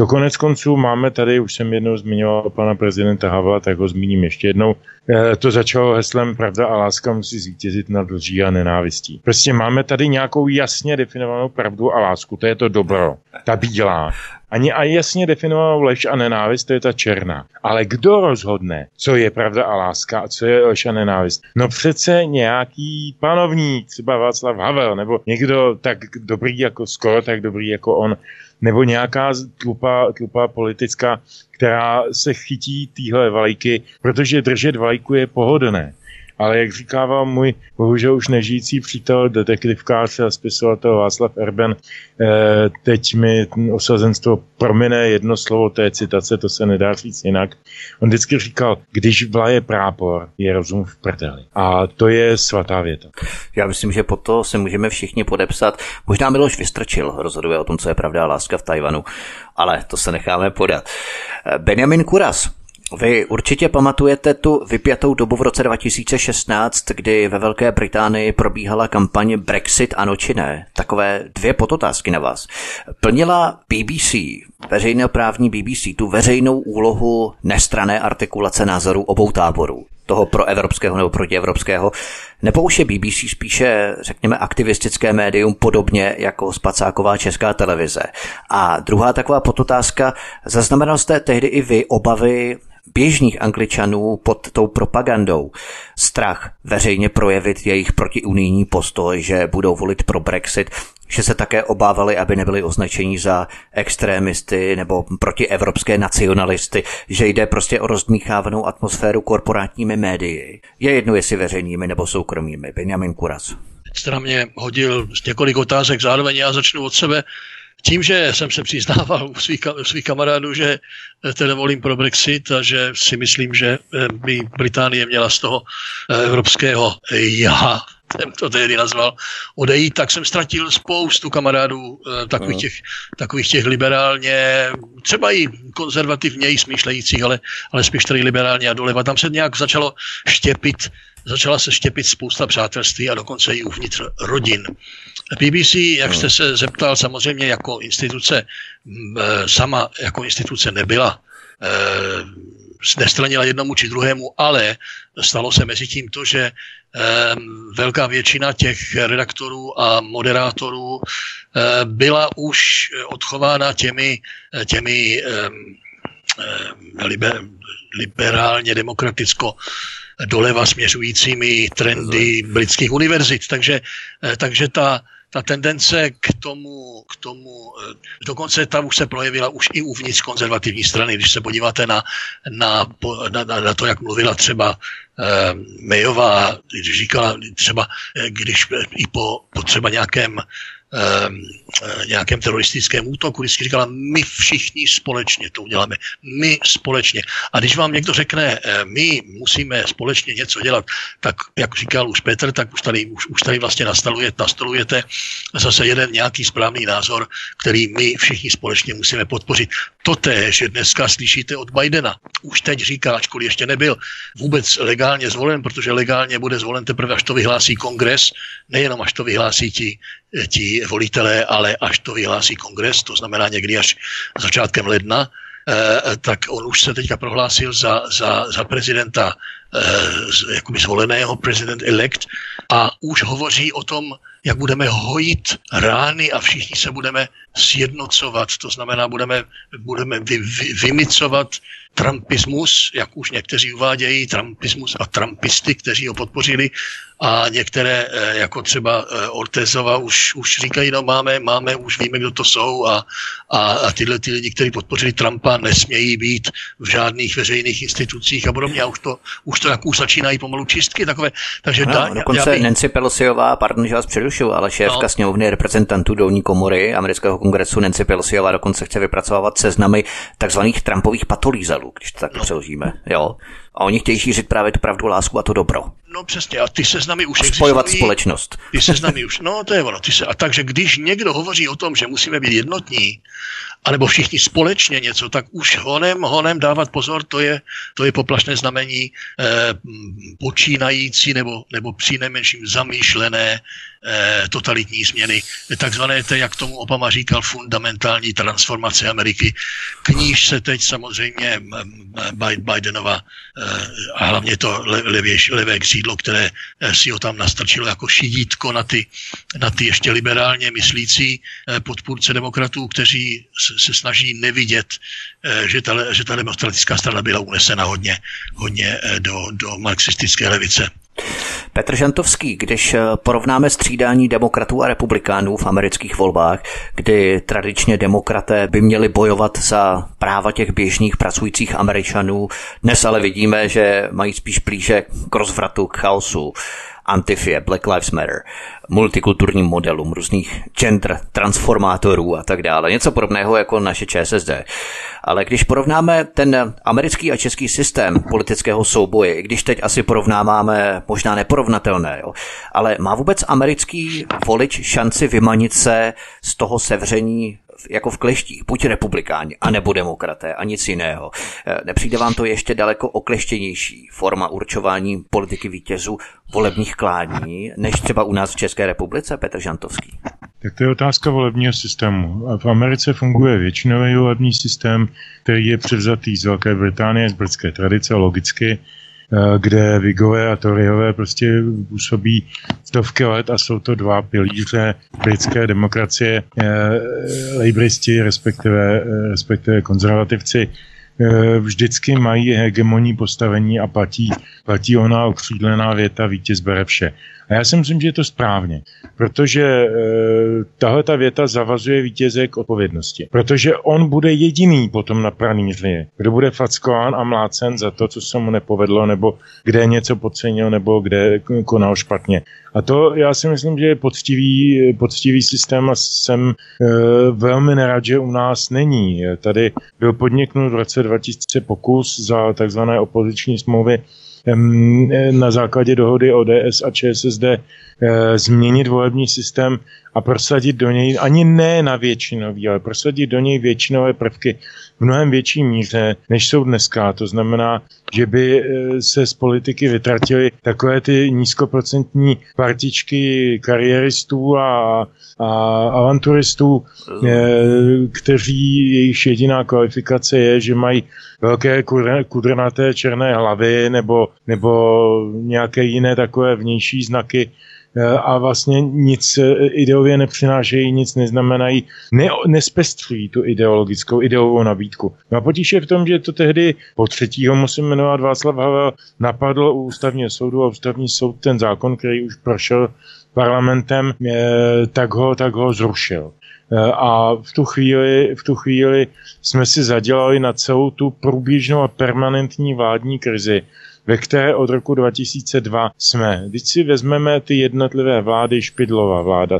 To konec konců máme tady, už jsem jednou zmiňoval pana prezidenta Havla, tak ho zmíním ještě jednou. E, to začalo heslem Pravda a láska musí zvítězit nad lží a nenávistí. Prostě máme tady nějakou jasně definovanou pravdu a lásku, to je to dobro, ta bílá. Ani a jasně definovanou lež a nenávist, to je ta černá. Ale kdo rozhodne, co je pravda a láska a co je lež a nenávist? No přece nějaký panovník, třeba Václav Havel, nebo někdo tak dobrý jako, skoro tak dobrý jako on, nebo nějaká tlupa, tlupa politická, která se chytí týhle vlajky, protože držet vlajku je pohodlné ale jak říkával můj bohužel už nežijící přítel, detektivkář a spisovatel Václav Erben, eh, teď mi osazenstvo promine jedno slovo té citace, to se nedá říct jinak. On vždycky říkal, když vlaje prápor, je rozum v prdeli. A to je svatá věta. Já myslím, že po to se můžeme všichni podepsat. Možná Miloš Vystrčil rozhoduje o tom, co je pravda a láska v Tajvanu, ale to se necháme podat. Eh, Benjamin Kuras, vy určitě pamatujete tu vypjatou dobu v roce 2016, kdy ve Velké Británii probíhala kampaně Brexit ano či ne. Takové dvě pototázky na vás. Plnila BBC, veřejnoprávní BBC, tu veřejnou úlohu nestrané artikulace názorů obou táborů toho pro evropského nebo protievropského, nebo už je BBC spíše, řekněme, aktivistické médium podobně jako spacáková česká televize. A druhá taková pototázka, zaznamenal jste tehdy i vy obavy běžných angličanů pod tou propagandou? Strach veřejně projevit jejich protiunijní postoj, že budou volit pro Brexit, že se také obávali, aby nebyli označeni za extrémisty nebo protievropské nacionalisty, že jde prostě o rozdmíchávanou atmosféru korporátními médii. Je jedno, jestli veřejnými nebo soukromými. Benjamin Kuras. Jste na mě hodil několik otázek zároveň, já začnu od sebe. Tím, že jsem se přiznával u svých, u svých kamarádů, že eh, teda volím pro Brexit a že si myslím, že eh, by Británie měla z toho eh, evropského já jsem to tehdy nazval, odejít, tak jsem ztratil spoustu kamarádů takových těch, takových těch liberálně, třeba i konzervativněji smýšlejících, ale, ale spíš tady liberálně a doleva. Tam se nějak začalo štěpit, začala se štěpit spousta přátelství a dokonce i uvnitř rodin. BBC, jak jste se zeptal, samozřejmě jako instituce e, sama jako instituce nebyla e, nestranila jednomu či druhému, ale stalo se mezi tím to, že e, velká většina těch redaktorů a moderátorů byla už odchována těmi, těmi liber, liberálně demokraticko doleva směřujícími trendy britských univerzit. Takže, takže ta, ta tendence k tomu, k tomu, eh, dokonce ta už se projevila už i uvnitř konzervativní strany, když se podíváte na, na, na, na to, jak mluvila třeba eh, Mayová, když říkala třeba, eh, když i po, po třeba nějakém eh, nějakém teroristickém útoku, vždycky říkala, my všichni společně to uděláme, my společně. A když vám někdo řekne, eh, my musíme společně něco dělat, tak, jak říkal už Petr, tak už tady, už, už tady vlastně nastalujete, nastolujete zase jeden nějaký správný názor, který my všichni společně musíme podpořit. Toté, že dneska slyšíte od Bidena, už teď říká, ačkoliv ještě nebyl vůbec legálně zvolen, protože legálně bude zvolen teprve, až to vyhlásí kongres, nejenom až to vyhlásí ti ti volitelé, ale až to vyhlásí kongres, to znamená někdy až začátkem ledna, eh, tak on už se teďka prohlásil za, za, za prezidenta eh, jakoby zvoleného, prezident elect a už hovoří o tom, jak budeme hojit rány a všichni se budeme sjednocovat, to znamená, budeme, budeme vy, vy, vymicovat trumpismus, jak už někteří uvádějí, trumpismus a trumpisty, kteří ho podpořili a některé, eh, jako třeba eh, Ortezova, už, už říkají, no máme, máme, už víme, kdo to jsou a, a, a tyhle ty lidi, kteří podpořili Trumpa, nesmějí být v žádných veřejných institucích a podobně. A už to, už to jak už začínají pomalu čistky takové. Takže ano, dá, dokonce bych... Nancy Pelosiová, pardon, že vás přerušu, ale šéfka no. sněmovny reprezentantů dolní komory amerického kongresu Nancy Pelosiová dokonce chce vypracovávat seznamy takzvaných Trumpových patolízalů, když to tak no. přeložíme. Jo. A oni chtějí šířit právě tu pravdu, lásku a to dobro. No přesně, a ty seznamy už existují. Spojovat společnost. Ty seznamy už, no to je ono. Ty se, a takže když někdo hovoří o tom, že musíme být jednotní, anebo všichni společně něco, tak už honem, honem dávat pozor, to je, to je poplašné znamení eh, počínající nebo, nebo při nejmenším zamýšlené eh, totalitní změny, takzvané, to, jak tomu Obama říkal, fundamentální transformace Ameriky. Kníž se teď samozřejmě Bidenova eh, a hlavně to levé, levé křídlo, které eh, si ho tam nastrčilo jako šidítko na ty, na ty ještě liberálně myslící eh, podpůrce demokratů, kteří se snaží nevidět, eh, že ta, že ta demokratická strana byla unesena hodně, hodně do, do marxistické levice. Petr Žantovský, když eh, porovnáme střídání demokratů a republikánů v amerických volbách, kdy tradičně demokraté by měli bojovat za práva těch běžných pracujících američanů, dnes ale vidíme, že mají spíš blíže k rozvratu, k chaosu, Antifie, Black Lives Matter, multikulturním modelům, různých gender transformátorů a tak dále. Něco podobného jako naše ČSSD. Ale když porovnáme ten americký a český systém politického souboje, i když teď asi porovnáváme možná neporovnatelné, jo, ale má vůbec americký volič šanci vymanit se z toho sevření jako v kleštích, buď republikáni, anebo demokraté a nic jiného. Eh, nepřijde vám to ještě daleko okleštěnější forma určování politiky vítězů volebních klání, než třeba u nás v České republice, Petr Žantovský? Tak to je otázka volebního systému. V Americe funguje většinový volební systém, který je převzatý z Velké Británie, z britské tradice, logicky, kde Vigové a Toryové prostě působí stovky let a jsou to dva pilíře britské demokracie, eh, lejbristi, respektive, eh, respektive konzervativci, vždycky mají hegemonní postavení a platí, platí ona okřídlená věta vítěz bere vše. A já si myslím, že je to správně, protože e, tahle ta věta zavazuje vítěze k odpovědnosti. Protože on bude jediný potom na pranýři, kdo bude fackován a mlácen za to, co se mu nepovedlo, nebo kde něco podcenil, nebo kde konal špatně. A to já si myslím, že je poctivý, poctivý systém a jsem e, velmi nerad, že u nás není. Tady byl podniknut v roce 2000 pokus za takzvané opoziční smlouvy na základě dohody ODS a ČSSD eh, změnit volební systém a prosadit do něj, ani ne na většinový, ale prosadit do něj většinové prvky v mnohem větší míře, než jsou dneska. To znamená, že by eh, se z politiky vytratily takové ty nízkoprocentní partičky kariéristů a, a avanturistů, eh, kteří jejich jediná kvalifikace je, že mají velké kudrnaté černé hlavy nebo, nebo nějaké jiné takové vnější znaky a vlastně nic eh, ideově nepřinášejí, nic neznamenají, ne, nespestřují tu ideologickou, ideovou nabídku. No a potíž je v tom, že to tehdy po třetího musím jmenovat Václav Havel napadl u ústavního soudu a ústavní soud ten zákon, který už prošel parlamentem, tak ho, tak ho zrušil. A v tu, chvíli, v tu chvíli jsme si zadělali na celou tu průběžnou a permanentní vládní krizi, ve které od roku 2002 jsme. Když si vezmeme ty jednotlivé vlády, Špidlova vláda,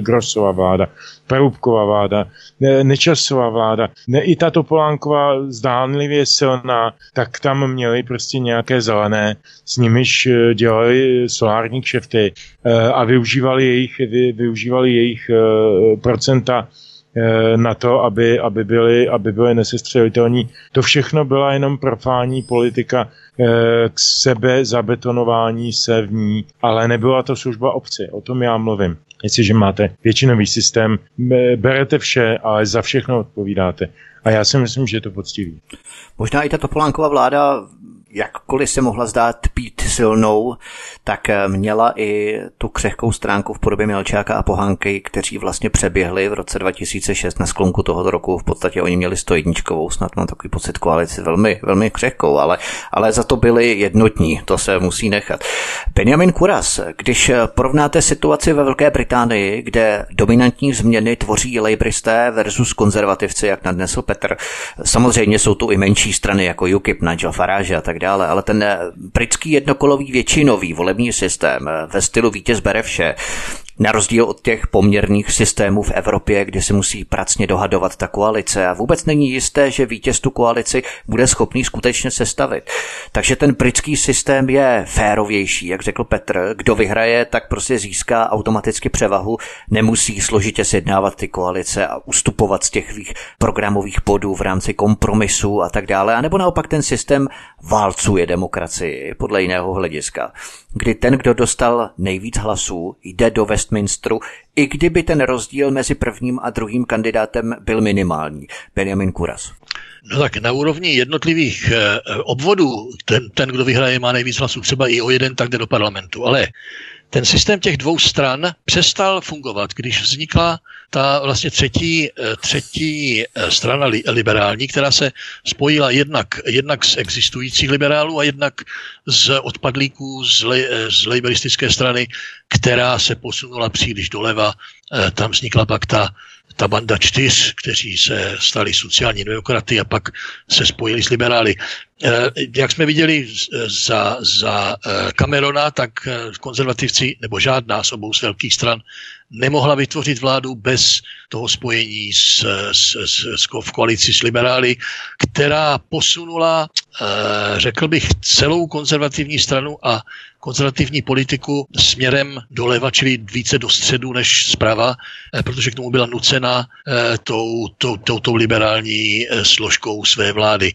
Grosova vláda, Perubková vláda, Nečasová vláda, ne, i ta Topolánková zdánlivě silná, tak tam měli prostě nějaké zelené, s nimiž eh, dělali solární kšefty eh, a využívali jejich, využívali jejich eh, procenta na to, aby, aby, byly, aby byly nesestřelitelní. To všechno byla jenom profání politika k sebe zabetonování se v ní, ale nebyla to služba obci, o tom já mluvím. Jestliže máte většinový systém, berete vše, ale za všechno odpovídáte. A já si myslím, že je to poctivý. Možná i ta Topolánková vláda jakkoliv se mohla zdát být silnou, tak eh, měla i tu křehkou stránku v podobě Milčáka a Pohanky, kteří vlastně přeběhli v roce 2006 na sklonku tohoto roku. V podstatě oni měli stojedničkovou, snad mám takový pocit koalici velmi, velmi křehkou, ale, ale za to byli jednotní, to se musí nechat. Benjamin Kuras, když porovnáte situaci ve Velké Británii, kde dominantní změny tvoří lejbristé versus konzervativci, jak nadnesl Petr, samozřejmě jsou tu i menší strany jako UKIP, Nigel Farage a tak dále, ale ten eh, britský jednokolový většinový volební systém eh, ve stylu vítěz bere vše na rozdíl od těch poměrných systémů v Evropě, kde se musí pracně dohadovat ta koalice a vůbec není jisté, že vítěz tu koalici bude schopný skutečně sestavit. Takže ten britský systém je férovější, jak řekl Petr. Kdo vyhraje, tak prostě získá automaticky převahu, nemusí složitě sjednávat ty koalice a ustupovat z těch programových bodů v rámci kompromisu a tak dále. A nebo naopak ten systém válcuje demokracii podle jiného hlediska kdy ten, kdo dostal nejvíc hlasů, jde do Westminsteru, i kdyby ten rozdíl mezi prvním a druhým kandidátem byl minimální. Benjamin Kuras. No tak na úrovni jednotlivých eh, obvodů, ten, ten, kdo vyhraje, má nejvíc hlasů, třeba i o jeden, tak jde do parlamentu. Ale ten systém těch dvou stran přestal fungovat, když vznikla ta vlastně třetí, eh, třetí eh, strana liberální, která se spojila jednak, jednak z existujících liberálů a jednak z odpadlíků z, le, eh, z liberalistické strany, která se posunula příliš doleva. Tam vznikla pak ta ta banda čtyř, kteří se stali sociální demokraty a pak se spojili s liberály. Eh, jak jsme viděli za, za eh, Camerona, tak eh, konzervativci, nebo žádná z obou z velkých stran, nemohla vytvořit vládu bez toho spojení s, s, s, s, v koalici s liberály, která posunula, řekl bych, celou konzervativní stranu a konzervativní politiku směrem doleva, čili více do středu než zprava, protože k tomu byla nucena tou, tou, tou, tou liberální složkou své vlády.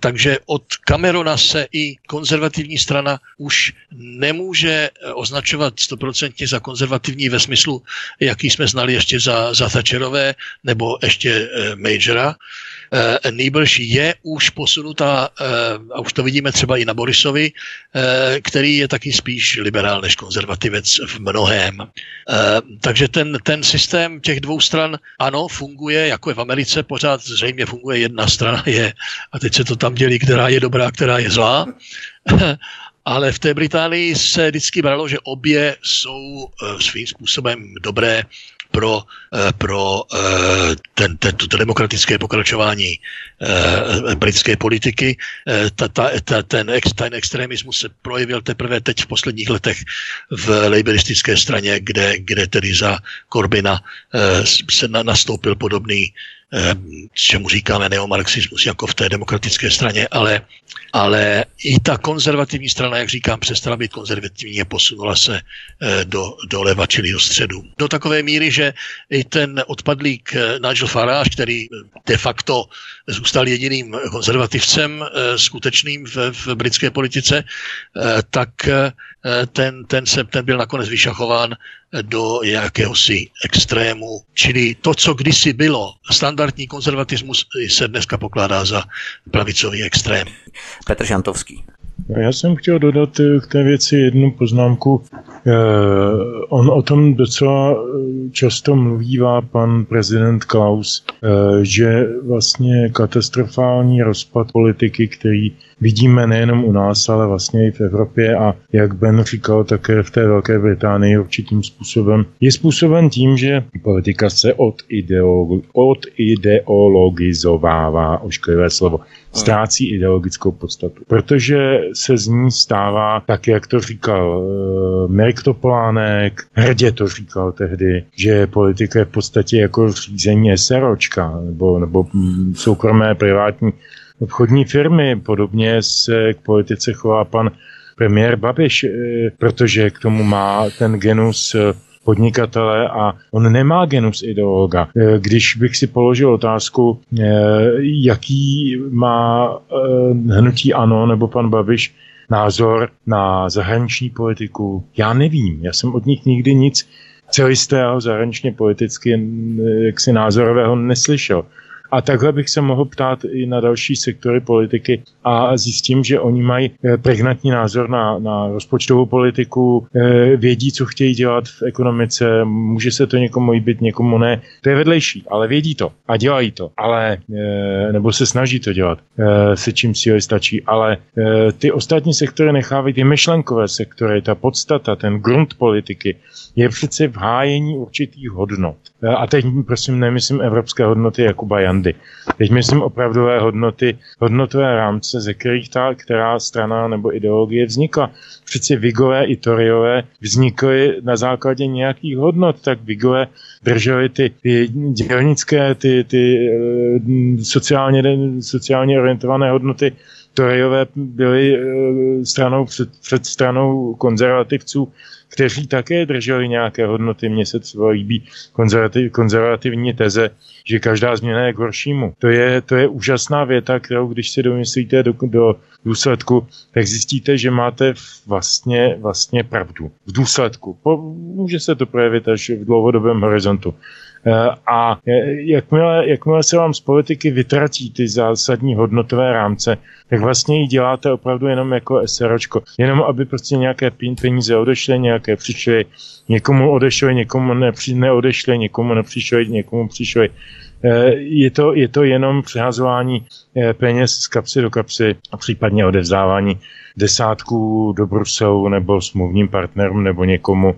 Takže od Camerona se i konzervativní strana už nemůže označovat stoprocentně za konzervativní ve smyslu, jaký jsme znali ještě za, za Thatcherové nebo ještě eh, Majora. Eh, nejbrž je už posunutá, eh, a už to vidíme třeba i na Borisovi, eh, který je taky spíš liberál než konzervativec v mnohém. Takže ten, ten systém těch dvou stran, ano, funguje, jako je v Americe, pořád zřejmě funguje jedna strana je, a teď se to tam dělí, která je dobrá, která je zlá. ale v té Británii se vždycky bralo, že obě jsou svým způsobem dobré pro, eh, pro eh, ten, ten, to demokratické pokračování eh, britské politiky. Ta, ta, ta, ten, ex, ten extremismus se projevil teprve teď v posledních letech v laboristické straně, kde, kde tedy za Corbina se nastoupil podobný čemu říkáme neomarxismus, jako v té demokratické straně, ale, ale i ta konzervativní strana, jak říkám, přestala být konzervativní a posunula se eh, do, do leva, čili do středu. Do takové míry, že i ten odpadlík eh, Nigel Farage, který de facto zůstal jediným konzervativcem eh, skutečným v, v britské politice, tak ten, ten, se, ten byl nakonec vyšachován do jakéhosi extrému. Čili to, co kdysi bylo standardní konzervatismus, se dneska pokládá za pravicový extrém. Petr Žantovský. Já jsem chtěl dodat k té věci jednu poznámku. On o tom docela často mluvívá pan prezident Klaus, že vlastně katastrofální rozpad politiky, který vidíme nejenom u nás, ale vlastně i v Evropě a jak Ben říkal, také v té Velké Británii určitým způsobem, je způsoben tím, že politika se od, ideolo- od ideologizovává, ošklivé slovo, ztrácí ideologickou podstatu. Protože se z ní stává, tak jak to říkal uh, Mirek Topolánek, hrdě to říkal tehdy, že politika je v podstatě jako řízení SROčka nebo, nebo soukromé privátní obchodní firmy. Podobně se k politice chová pan premiér Babiš, eh, protože k tomu má ten genus eh, podnikatele a on nemá genus ideologa. Eh, když bych si položil otázku, jaký má hnutí ANO nebo pan Babiš názor na zahraniční politiku, já nevím. Já jsem od nich nikdy nic celistého zahraničně politicky jaksi názorového neslyšel. A takhle bych se mohl ptát i na další sektory politiky a zjistím, že oni mají eh, pregnantní názor na, na rozpočtovou politiku, eh, vědí, co chtějí dělat v ekonomice, může se to někomu líbit, někomu ne. To je vedlejší, ale vědí to a dělají to, ale eh, nebo se snaží to dělat, se čím síly stačí, ale ty ostatní sektory nechávají ty myšlenkové sektory, ta podstata, ten grunt politiky je přece v hájení určitých hodnot. A teď prosím nemyslím evropské hodnoty Jakuba Jandy. Teď myslím opravdové hodnoty, hodnotové rámce, ze kterých ta která strana nebo ideologie vznikla. Přeci Vigové i Toriové vznikly na základě nějakých hodnot, tak Vigové drželi ty, ty dělnické, ty, ty eh, sociálně, sociálně orientované hodnoty Toryové byly eh, stranou před, před stranou konzervativců kteří také drželi nějaké hodnoty. Mně se třeba líbí konzervativ, konzervativní teze, že každá změna je k horšímu. To je, to je úžasná věta, kterou když si domyslíte do, do důsledku, tak zjistíte, že máte vlastně, vlastně pravdu. V důsledku. Po, může se to projevit až v dlouhodobém horizontu. Eh, a jakmile, jakmile se vám z politiky vytratí ty zásadní hodnotové rámce, tak vlastně ji děláte opravdu jenom jako SROčko. Jenom aby prostě nějaké peníze odešly, nějaké přišly, někomu odešly, někomu nepři, neodešly, někomu nepřišly, někomu přišly. Eh, je to, je to jenom přehazování eh, peněz z kapsy do kapsy a případně odevzdávání desátků do Bruselu nebo smluvním partnerům nebo někomu,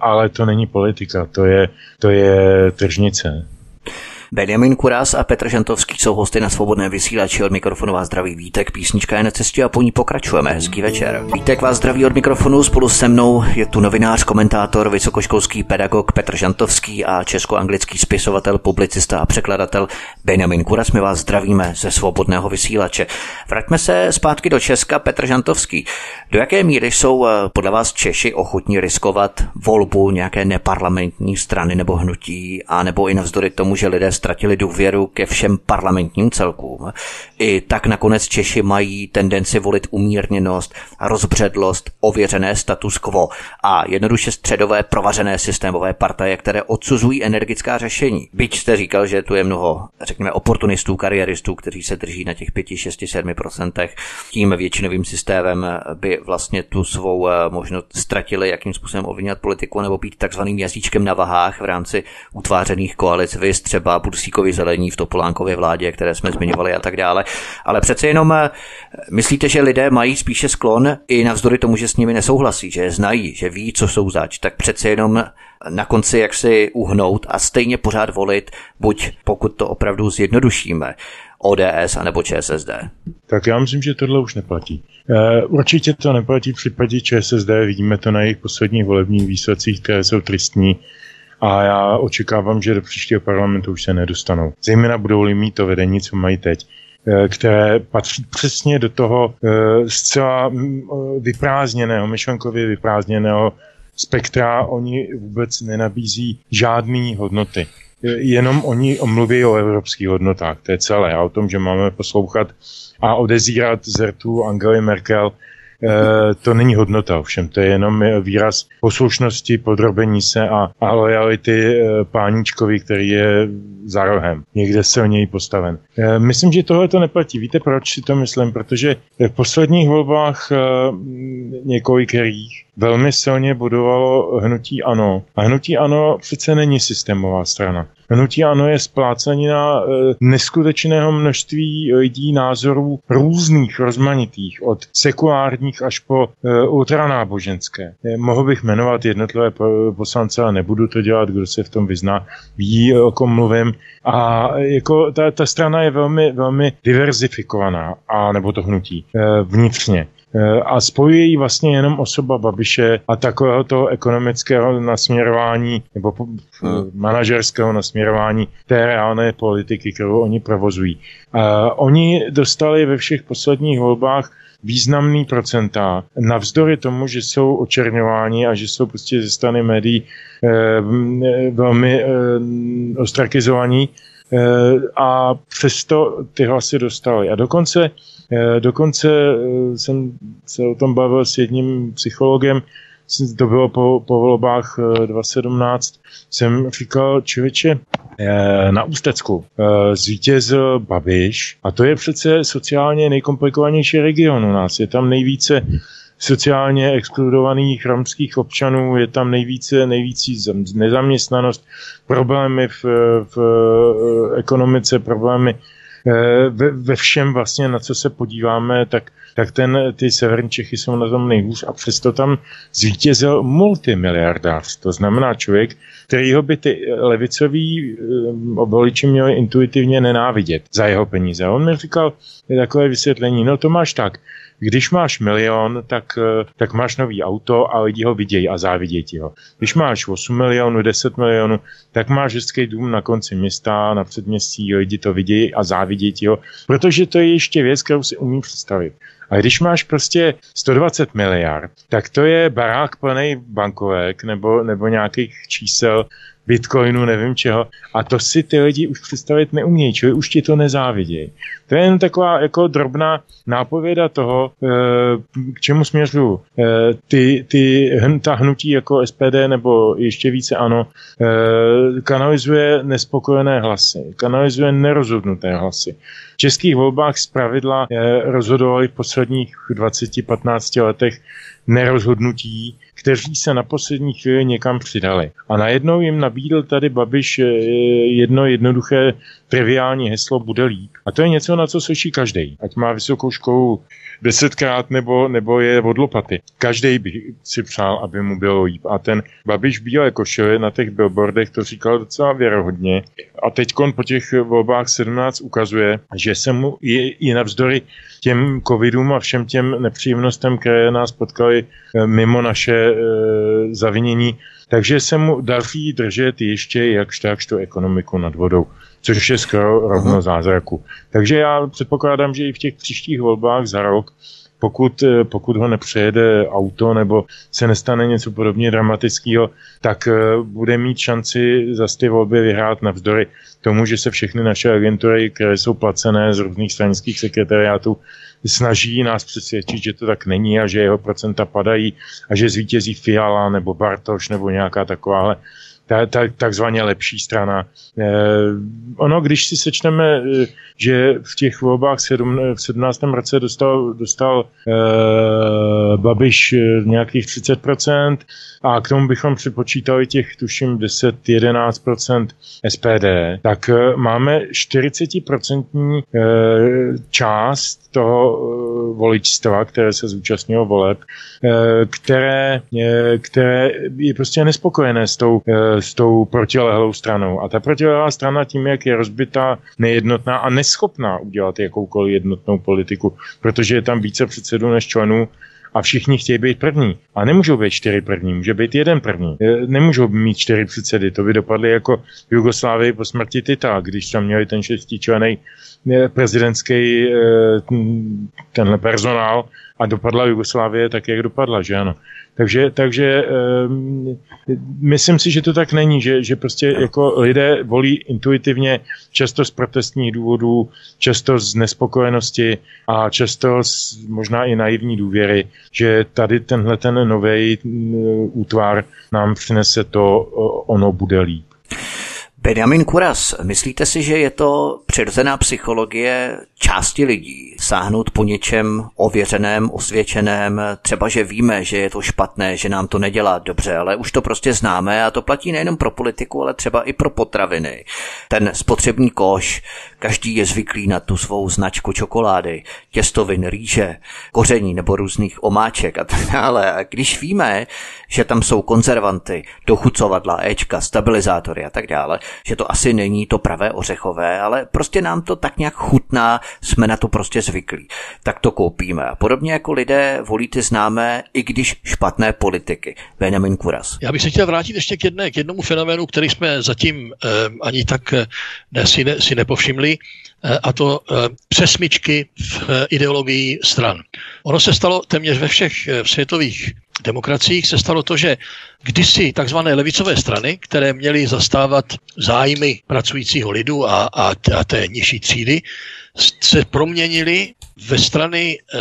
ale to není politika, to je, to je tržnice. Benjamin Kuras a Petr Žantovský jsou hosty na svobodné vysílači od mikrofonu vás zdraví Vítek, písnička je na cestě a po ní pokračujeme. Hezký večer. Vítek vás zdraví od mikrofonu, spolu se mnou je tu novinář, komentátor, vysokoškolský pedagog Petr Žantovský a česko-anglický spisovatel, publicista a překladatel Benjamin Kuras. My vás zdravíme ze svobodného vysílače. Vraťme se zpátky do Česka, Petr Žantovský. Do jaké míry jsou eh, podle vás Češi ochotní riskovat volbu nějaké neparlamentní strany nebo hnutí, a nebo i navzdory tomu, že lidé ztratili důvěru ke všem parlamentním celkům. I tak nakonec Češi mají tendenci volit umírněnost, rozbředlost, ověřené status quo a jednoduše středové provařené systémové partaje, které odsuzují energická řešení. Byť jste říkal, že tu je mnoho, řekněme, oportunistů, kariéristů, kteří se drží na těch 5, 6, 7 procentech. Tím většinovým systémem by vlastně tu svou eh, možnost ztratili, jakým způsobem ovlivňovat politiku nebo být takzvaným jazyčkem na vahách v rámci utvářených koalic. Vy třeba Bursíkovi zelení v Topolánkově vládě, které jsme zmiňovali a tak dále. Ale přece jenom eh, myslíte, že lidé mají spíše sklon i navzdory tomu, že s nimi nesouhlasí, že je znají, že ví, co jsou zač, tak přece jenom na konci jak si uhnout a stejně pořád volit, buď pokud to opravdu zjednodušíme, ODS anebo ČSSD? Tak já myslím, že tohle už neplatí. Eh, určitě to neplatí v případě ČSSD, vidíme to na jejich posledních volebních výsledcích, které jsou tristní a já očekávám, že do příštího parlamentu už se nedostanou. Zejména budou-li mít to vedení, co mají teď eh, které patří přesně do toho eh, zcela mm, vyprázdněného, myšlenkově vyprázdněného spektra. Oni vůbec nenabízí žádný hodnoty. Jenom oni mluví o evropských hodnotách, to je celé. A o tom, že máme poslouchat a odezírat zrtu Angely Merkel, to není hodnota, ovšem to je jenom výraz poslušnosti, podrobení se a, a lojality páníčkovi, který je za rohem. Někde něj postaven. Myslím, že tohle to neplatí. Víte, proč si to myslím? Protože v posledních volbách několikrých velmi silně budovalo hnutí ANO. A hnutí ANO přece není systémová strana. Hnutí ANO je splácanina e, neskutečného množství lidí názorů různých, rozmanitých, od sekulárních až po e, ultranáboženské. E, mohl bych jmenovat jednotlivé poslance, ale nebudu to dělat, kdo se v tom vyzná, ví, o kom mluvím. A jako ta, ta strana je velmi, velmi diverzifikovaná, a nebo to hnutí, e, vnitřně. Eh, a spojuje ji vlastně jenom osoba Babiše a takového toho ekonomického nasměrování nebo hmm. manažerského nasměrování té reálné politiky, kterou oni provozují. A oni dostali ve všech posledních volbách významný procenta, navzdory tomu, že jsou očerňováni a že jsou prostě ze strany médií eh, velmi eh, ostrakizovaní, eh, a přesto ty hlasy dostali. A dokonce Eh, dokonce eh, jsem se o tom bavil s jedním psychologem, to bylo po, po volbách 2017, eh, jsem říkal, člověče, na Ústecku zvítězil Babiš a to je přece sociálně nejkomplikovanější region u nás. Je tam nejvíce sociálně exkludovaných romských občanů, je tam nejvíce, nejvíce nezaměstnanost, problémy v, v ekonomice, problémy Eh, ve, ve všem vlastně, na co se podíváme, tak, tak ten, ty severní Čechy jsou na tom nejhůř a přesto tam zvítězil multimiliardář. To znamená člověk, kterýho by ty levicoví eh, voliči měli intuitivně nenávidět za jeho peníze. On mi říkal takové vysvětlení, no to máš tak, když máš milion, tak, eh, tak máš nový auto a lidi ho vidějí a závidějí ti ho. Když máš 8 milionů, 10 milionů, tak máš hezký dům na konci města, na předměstí, lidi to vidějí a závidějí ti ho, protože to je ještě věc, kterou si umím představit. A když máš prostě 120 miliard, tak to je barák plný bankovek nebo, nebo nějakých čísel, bitcoinu, nevím čeho. A to si ty lidi už představit neumějí, čili už ti to nezávidějí. To je jen taková jako drobná nápověda toho, eh, k čemu směřuju. Eh, ty, ty, ta hnutí jako SPD nebo ještě více ano, eh, kanalizuje nespokojené hlasy, kanalizuje nerozhodnuté hlasy. V českých volbách z pravidla rozhodovali v posledních 20-15 letech nerozhodnutí, kteří se na poslední chvíli někam přidali. A najednou jim nabídl tady Babiš jedno jednoduché triviální heslo bude líp. A to je něco, na co slyší každý. Ať má vysokou školu desetkrát nebo, nebo je od lopaty. Každý by si přál, aby mu bylo líp. A ten Babiš bílé košile na těch billboardech to říkal docela věrohodně. A teď po těch volbách 17 ukazuje, že se mu i, i navzdory těm covidům a všem těm nepříjemnostem, které nás potkaly eh, mimo naše e, zavinění, takže se mu daří držet ještě jakž takž tu ekonomiku nad vodou což je skoro rovno zázraku. Takže já předpokládám, že i v těch příštích volbách za rok pokud, eh, pokud ho nepřejede auto nebo se nestane něco podobně dramatického, tak eh, bude mít šanci za ty volby vyhrát navzdory tomu, že se všechny naše agentury, které jsou placené z různých stranických sekretariátů, snaží nás přesvědčit, že to tak není a že jeho procenta padají a že zvítězí Fiala nebo Bartoš nebo nějaká takováhle ta, ta, takzvaně lepší strana. Eh, ono, když si sečteme, eh, že v těch volbách sedm, v 17. roce dostal, dostal eh, Babiš eh, nějakých 30% a k tomu bychom připočítali těch, tuším, 10-11% SPD, tak eh, máme 40% eh, část toho eh, voličstva, které se zúčastnilo voleb, které, které je prostě nespokojené s tou, s tou protilehlou stranou. A ta protilehlá strana tím, jak je rozbitá, nejednotná a neschopná udělat jakoukoliv jednotnou politiku, protože je tam více předsedů než členů, a všichni chtějí být první. A nemůžou být čtyři první, může být jeden první. Nemůžou mít čtyři předsedy, to by dopadly jako v Jugoslávii po smrti Tita, když tam měli ten šestičlený prezidentský eh, tenhle personál a dopadla Jugoslávie tak, jak dopadla, že ano. Takže, takže um, myslím si, že to tak není, že, že prostě jako lidé volí intuitivně, často z protestních důvodů, často z nespokojenosti a často z možná i naivní důvěry, že tady tenhle ten nový útvar nám přinese to, ono bude líp. Benjamin Kuras, myslíte si, že je to přirozená psychologie části lidí sáhnout po něčem ověřeném, osvědčeném, třeba že víme, že je to špatné, že nám to nedělá dobře, ale už to prostě známe a to platí nejenom pro politiku, ale třeba i pro potraviny. Ten spotřební koš, každý je zvyklý na tu svou značku čokolády, těstovin, rýže, koření nebo různých omáček a tak dále. A když víme, že tam jsou konzervanty, dochucovadla, Ečka, stabilizátory a tak dále, že to asi není to pravé ořechové, ale prostě nám to tak nějak chutná, jsme na to prostě zvyklí. Tak to koupíme. A podobně jako lidé volí ty známé, i když špatné politiky. Benjamin Kuras. Já bych se chtěl vrátit ještě k, jedné, k jednomu fenoménu, který jsme zatím eh, ani tak eh, ne, si, ne, si nepovšimli, eh, a to eh, přesmičky v eh, ideologii stran. Ono se stalo téměř ve všech eh, světových demokraciích se stalo to, že kdysi takzvané levicové strany, které měly zastávat zájmy pracujícího lidu a, a, a té nižší třídy, se proměnily ve strany e,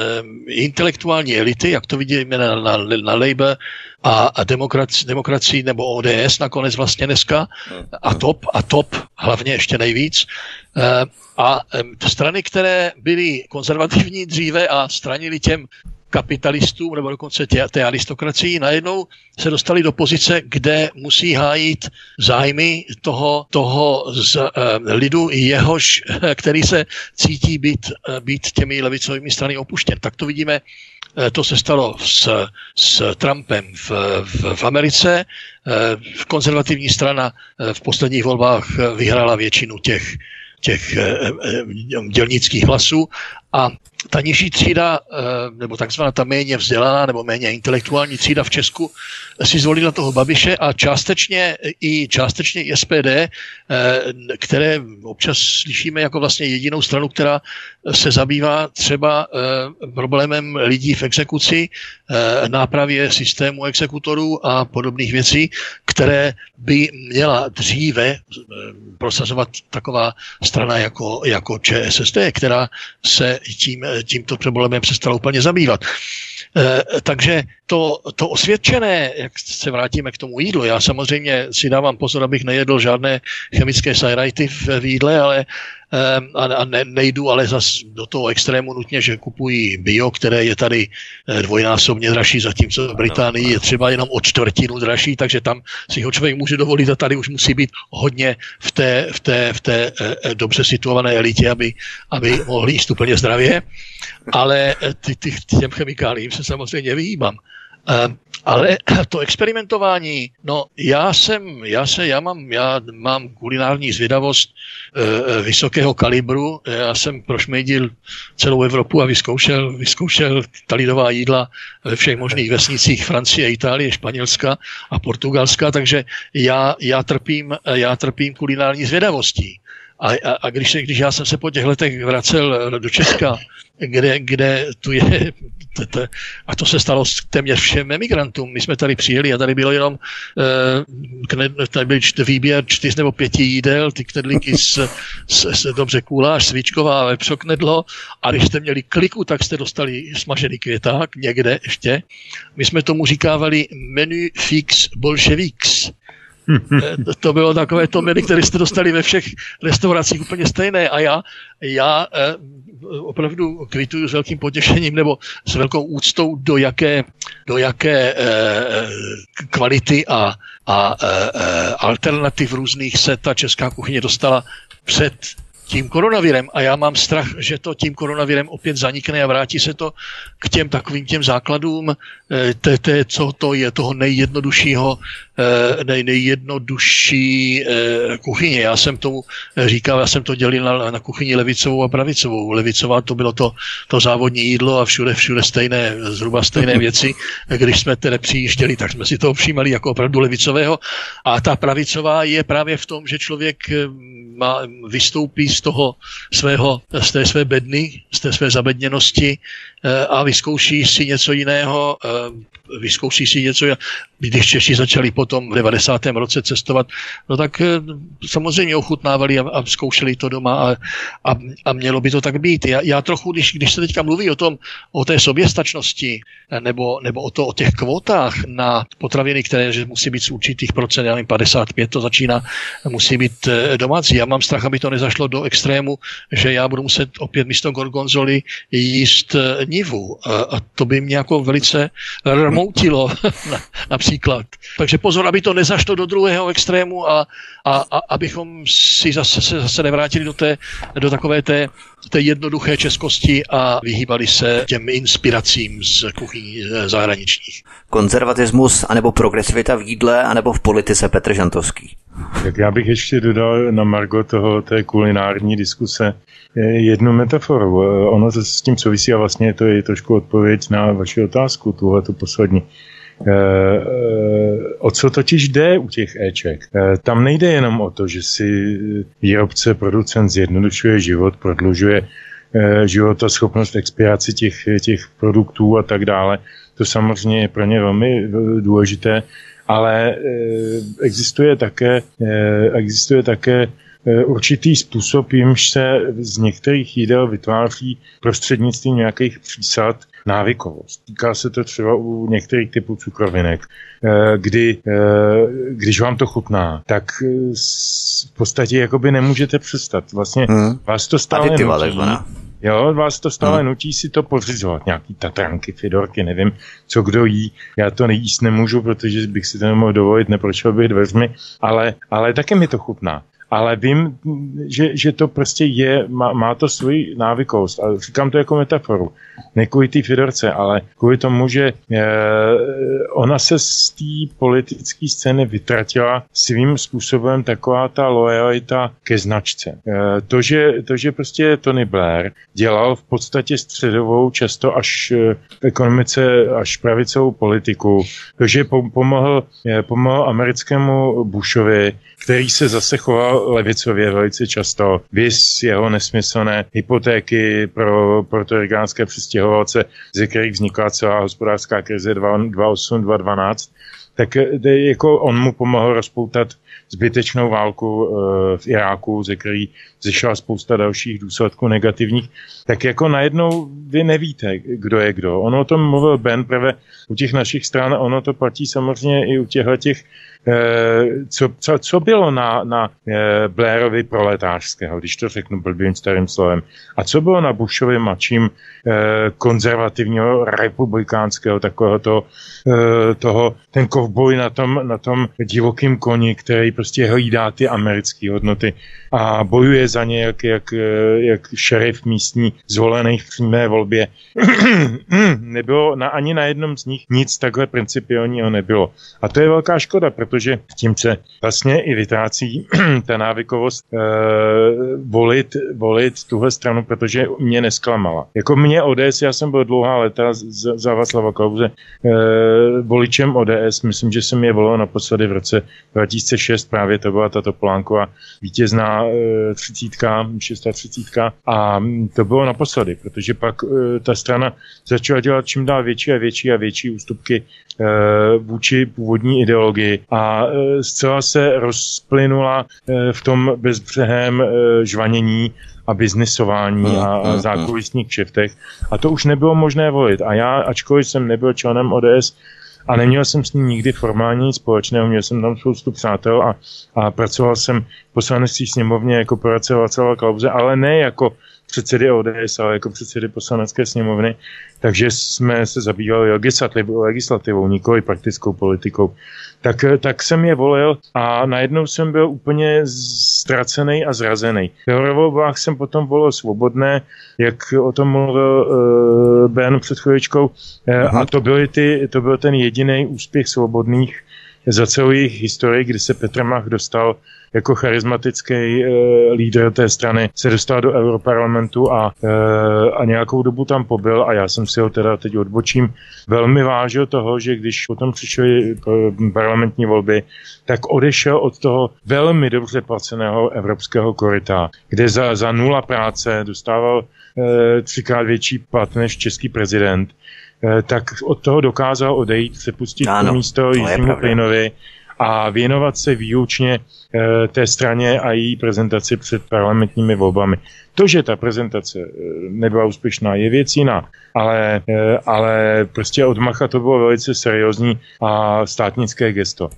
intelektuální elity, jak to vidíme na, na, na Labour a, a demokraci, demokracii nebo ODS nakonec vlastně dneska a top, a top hlavně ještě nejvíc. E, a strany, které byly konzervativní dříve a stranili těm kapitalistům nebo dokonce tě, té aristokracii, najednou se dostali do pozice, kde musí hájit zájmy toho, toho z, uh, lidu, jehož, který se cítí být, uh, být těmi levicovými strany opuštěn. Tak to vidíme, to se stalo s, s Trumpem v, v, v Americe. Konzervativní strana v posledních volbách vyhrála většinu těch, těch dělnických hlasů a ta nižší třída, eh, nebo takzvaná ta méně vzdělaná nebo méně intelektuální třída v Česku si zvolila toho Babiše a částečně i částečně i SPD, eh, které občas slyšíme jako vlastně jedinou stranu, která se zabývá třeba eh, problémem lidí v exekuci, nápravě systému exekutorů a podobných věcí, které by měla dříve prosazovat taková strana jako, jako ČSSD, která se tím, tímto problémem přestala úplně zabývat. E, takže to, to osvědčené, jak se vrátíme k tomu jídlu, já samozřejmě si dávám pozor, abych nejedl žádné chemické sajrajty v jídle, ale a, a ne, nejdu ale zas do toho extrému nutně, že kupují bio, které je tady eh, dvojnásobně dražší, zatímco v Británii je třeba jenom o čtvrtinu dražší, takže tam si ho člověk může dovolit a tady už musí být hodně v té, v té, v té eh, eh, dobře situované elitě, aby, aby mohli jíst úplně zdravě, ale ty, ty, těm chemikálím se samozřejmě vyjímám. Ehm, ale to experimentování, no já jsem, já se, já mám, já mám kulinární zvědavost e, vysokého kalibru, já jsem prošmejdil celou Evropu a vyzkoušel, vyzkoušel talidová jídla ve všech možných vesnicích Francie, Itálie, Španělska a Portugalska, takže já, já, trpím, já trpím kulinární zvědavostí. A, a, a když, když já jsem se po těch letech vracel do Česka, kde, kde tu je, a to se stalo s téměř všem emigrantům. My jsme tady přijeli a tady bylo jenom eh, tady byl výběr čtyř nebo pěti jídel, ty knedlíky s, s, s dobře kůláš, svíčková, vepřo knedlo a když jste měli kliku, tak jste dostali smažený květák někde ještě. My jsme tomu říkávali menu fix bolševiks. Eh, to bylo takové to menu, které jste dostali ve všech restauracích úplně stejné. A já, já eh, opravdu kvituju s velkým potěšením nebo s velkou úctou, do jaké, do jaké eh, kvality a, a alternativ různých se ta česká kuchyně dostala před tím koronavirem a já mám strach, že to tím koronavirem opět zanikne a vrátí se to k těm takovým těm základům, té, té, co to je toho nejjednoduššího Eh, nej, nejjednodušší eh, kuchyně. Já jsem tomu říkal, já jsem to dělil na, na kuchyni levicovou a pravicovou. Levicová to bylo to, to závodní jídlo a všude, všude stejné, zhruba stejné věci. Když jsme tedy přijížděli, tak jsme si to všímali jako opravdu levicového. A ta pravicová je právě v tom, že člověk eh, má, vystoupí z toho svého, z té své bedny, z té své zabedněnosti a vyzkouší si něco jiného, vyzkouší si něco. Když Češi začali potom v 90. roce cestovat, no tak eh, samozřejmě ochutnávali a, a zkoušeli to doma a, a, a mělo by to tak být. Já, já trochu, když, když se teďka mluví o tom, o té soběstačnosti nebo, nebo o, to, o těch kvótách na potraviny, které že musí být z určitých procent, já nevím, 55 to začíná, musí být eh, domácí. Já mám strach, aby to nezašlo do extrému, že já budu muset opět místo gorgonzoli jíst eh, nivu. A, a to by mě jako velice rmoutilo například. Takže pozor, aby to nezašlo do druhého extrému a, a, a abychom si zase, se zase nevrátili do, té, do takové té, té jednoduché českosti a vyhýbali se těm inspiracím z kuchyní eh, zahraničních. Konzervatismus anebo progresivita v jídle anebo v politice Petr Žantovský. Tak já bych ještě dodal na Margo toho té kulinární diskuse jednu metaforu. Ono to s tím souvisí a vlastně to je trošku odpověď na vaši otázku, tuhle tu poslední. E, o co totiž jde u těch éček? E, tam nejde jenom o to, že si výrobce, producent zjednodušuje život, prodlužuje schopnost expiraci těch, těch produktů a tak dále. To samozřejmě je pro ně velmi důležité, ale existuje také, existuje také E, určitý způsob, jimž se z některých jídel vytváří prostřednictvím nějakých přísad návykovost. Týká se to třeba u některých typů cukrovinek, kdy, když vám to chutná, tak v podstatě jakoby nemůžete přestat. Vlastně hmm. vás to stále Aditiva, nutí. Jo, vás to stále hmm. nutí si to pořizovat. Nějaký tatranky, fidorky, nevím, co kdo jí. Já to nejíst nemůžu, protože bych si to nemohl dovolit, neprošel bych dveřmi, ale, ale také mi to chutná ale vím, že, že to prostě je, má, má to svůj návykost. A říkám to jako metaforu. Ne kvůli té Fidorce, ale kvůli tomu, že e, ona se z té politické scény vytratila svým způsobem taková ta lojalita ke značce. E, to, že, to, že prostě Tony Blair dělal v podstatě středovou, často až v eh, ekonomice, až pravicovou politiku, to, že pomohl, pomohl americkému Bushovi, který se zase choval levicově velice často. Vys jeho nesmyslné hypotéky pro portorigánské přistěhovalce, ze kterých vznikla celá hospodářská krize 2008-2012, tak jako on mu pomohl rozpoutat zbytečnou válku e, v Iráku, ze který zešla spousta dalších důsledků negativních, tak jako najednou vy nevíte, kdo je kdo. Ono o tom mluvil Ben prvé u těch našich stran, ono to platí samozřejmě i u těchto těch Eh, co, co, co bylo na, na eh, Blairovi proletářského, když to řeknu blbým starým slovem, a co bylo na Bushovi mačím eh, konzervativního republikánského takového toho, toho ten kovboj na tom, na tom divokým koni, který prostě hlídá ty americké hodnoty a bojuje za ně jak, jak, jak šerif místní zvolený v přímé volbě. nebylo na, ani na jednom z nich nic takhle principiálního nebylo. A to je velká škoda, protože tím se vlastně i vytrácí ta návykovost e, volit, volit tuhle stranu, protože mě nesklamala. Jako mě ODS, já jsem byl dlouhá léta za, Václava Klauze e, voličem ODS, myslím, že jsem je volil naposledy v roce 2006, právě to byla tato Polánková vítězná e, třicítka, 630 a to bylo naposledy, protože pak e, ta strana začala dělat čím dál větší a větší a větší ústupky vůči původní ideologii. A e, zcela se rozplynula e, v tom bezbřehém e, žvanění a biznisování hmm, a, a hmm, zákulisních kšeftech. A to už nebylo možné volit. A já, ačkoliv jsem nebyl členem ODS, a neměl jsem s ním nikdy formálně nic společného, měl jsem tam spoustu přátel a, a pracoval jsem v poslanecký sněmovně jako poradce Václava Klauze, ale ne jako předsedy ODS, ale jako předsedy poslanecké sněmovny, takže jsme se zabývali legislativou, legislativou nikoli praktickou politikou. Tak, tak jsem je volil a najednou jsem byl úplně ztracený a zrazený. V volbách jsem potom volil svobodné, jak o tom mluvil uh, Ben před chvíličkou, uh, a to, byly ty, to byl ten jediný úspěch svobodných za celou jejich historii, kdy se Petr Mach dostal jako charismatický e, lídr té strany se dostal do Europarlamentu a, e, a nějakou dobu tam pobyl a já jsem si ho teda teď odbočím. Velmi vážil toho, že když potom přišly parlamentní volby, tak odešel od toho velmi dobře placeného evropského koryta, kde za, za nula práce dostával e, třikrát větší plat než český prezident tak od toho dokázal odejít, se pustit ano, místo Jiřímu Pejnovi a věnovat se výučně eh, té straně a její prezentaci před parlamentními volbami. To, že ta prezentace eh, nebyla úspěšná, je věc jiná, ale, eh, ale prostě od Macha to bylo velice seriózní a státnické gesto.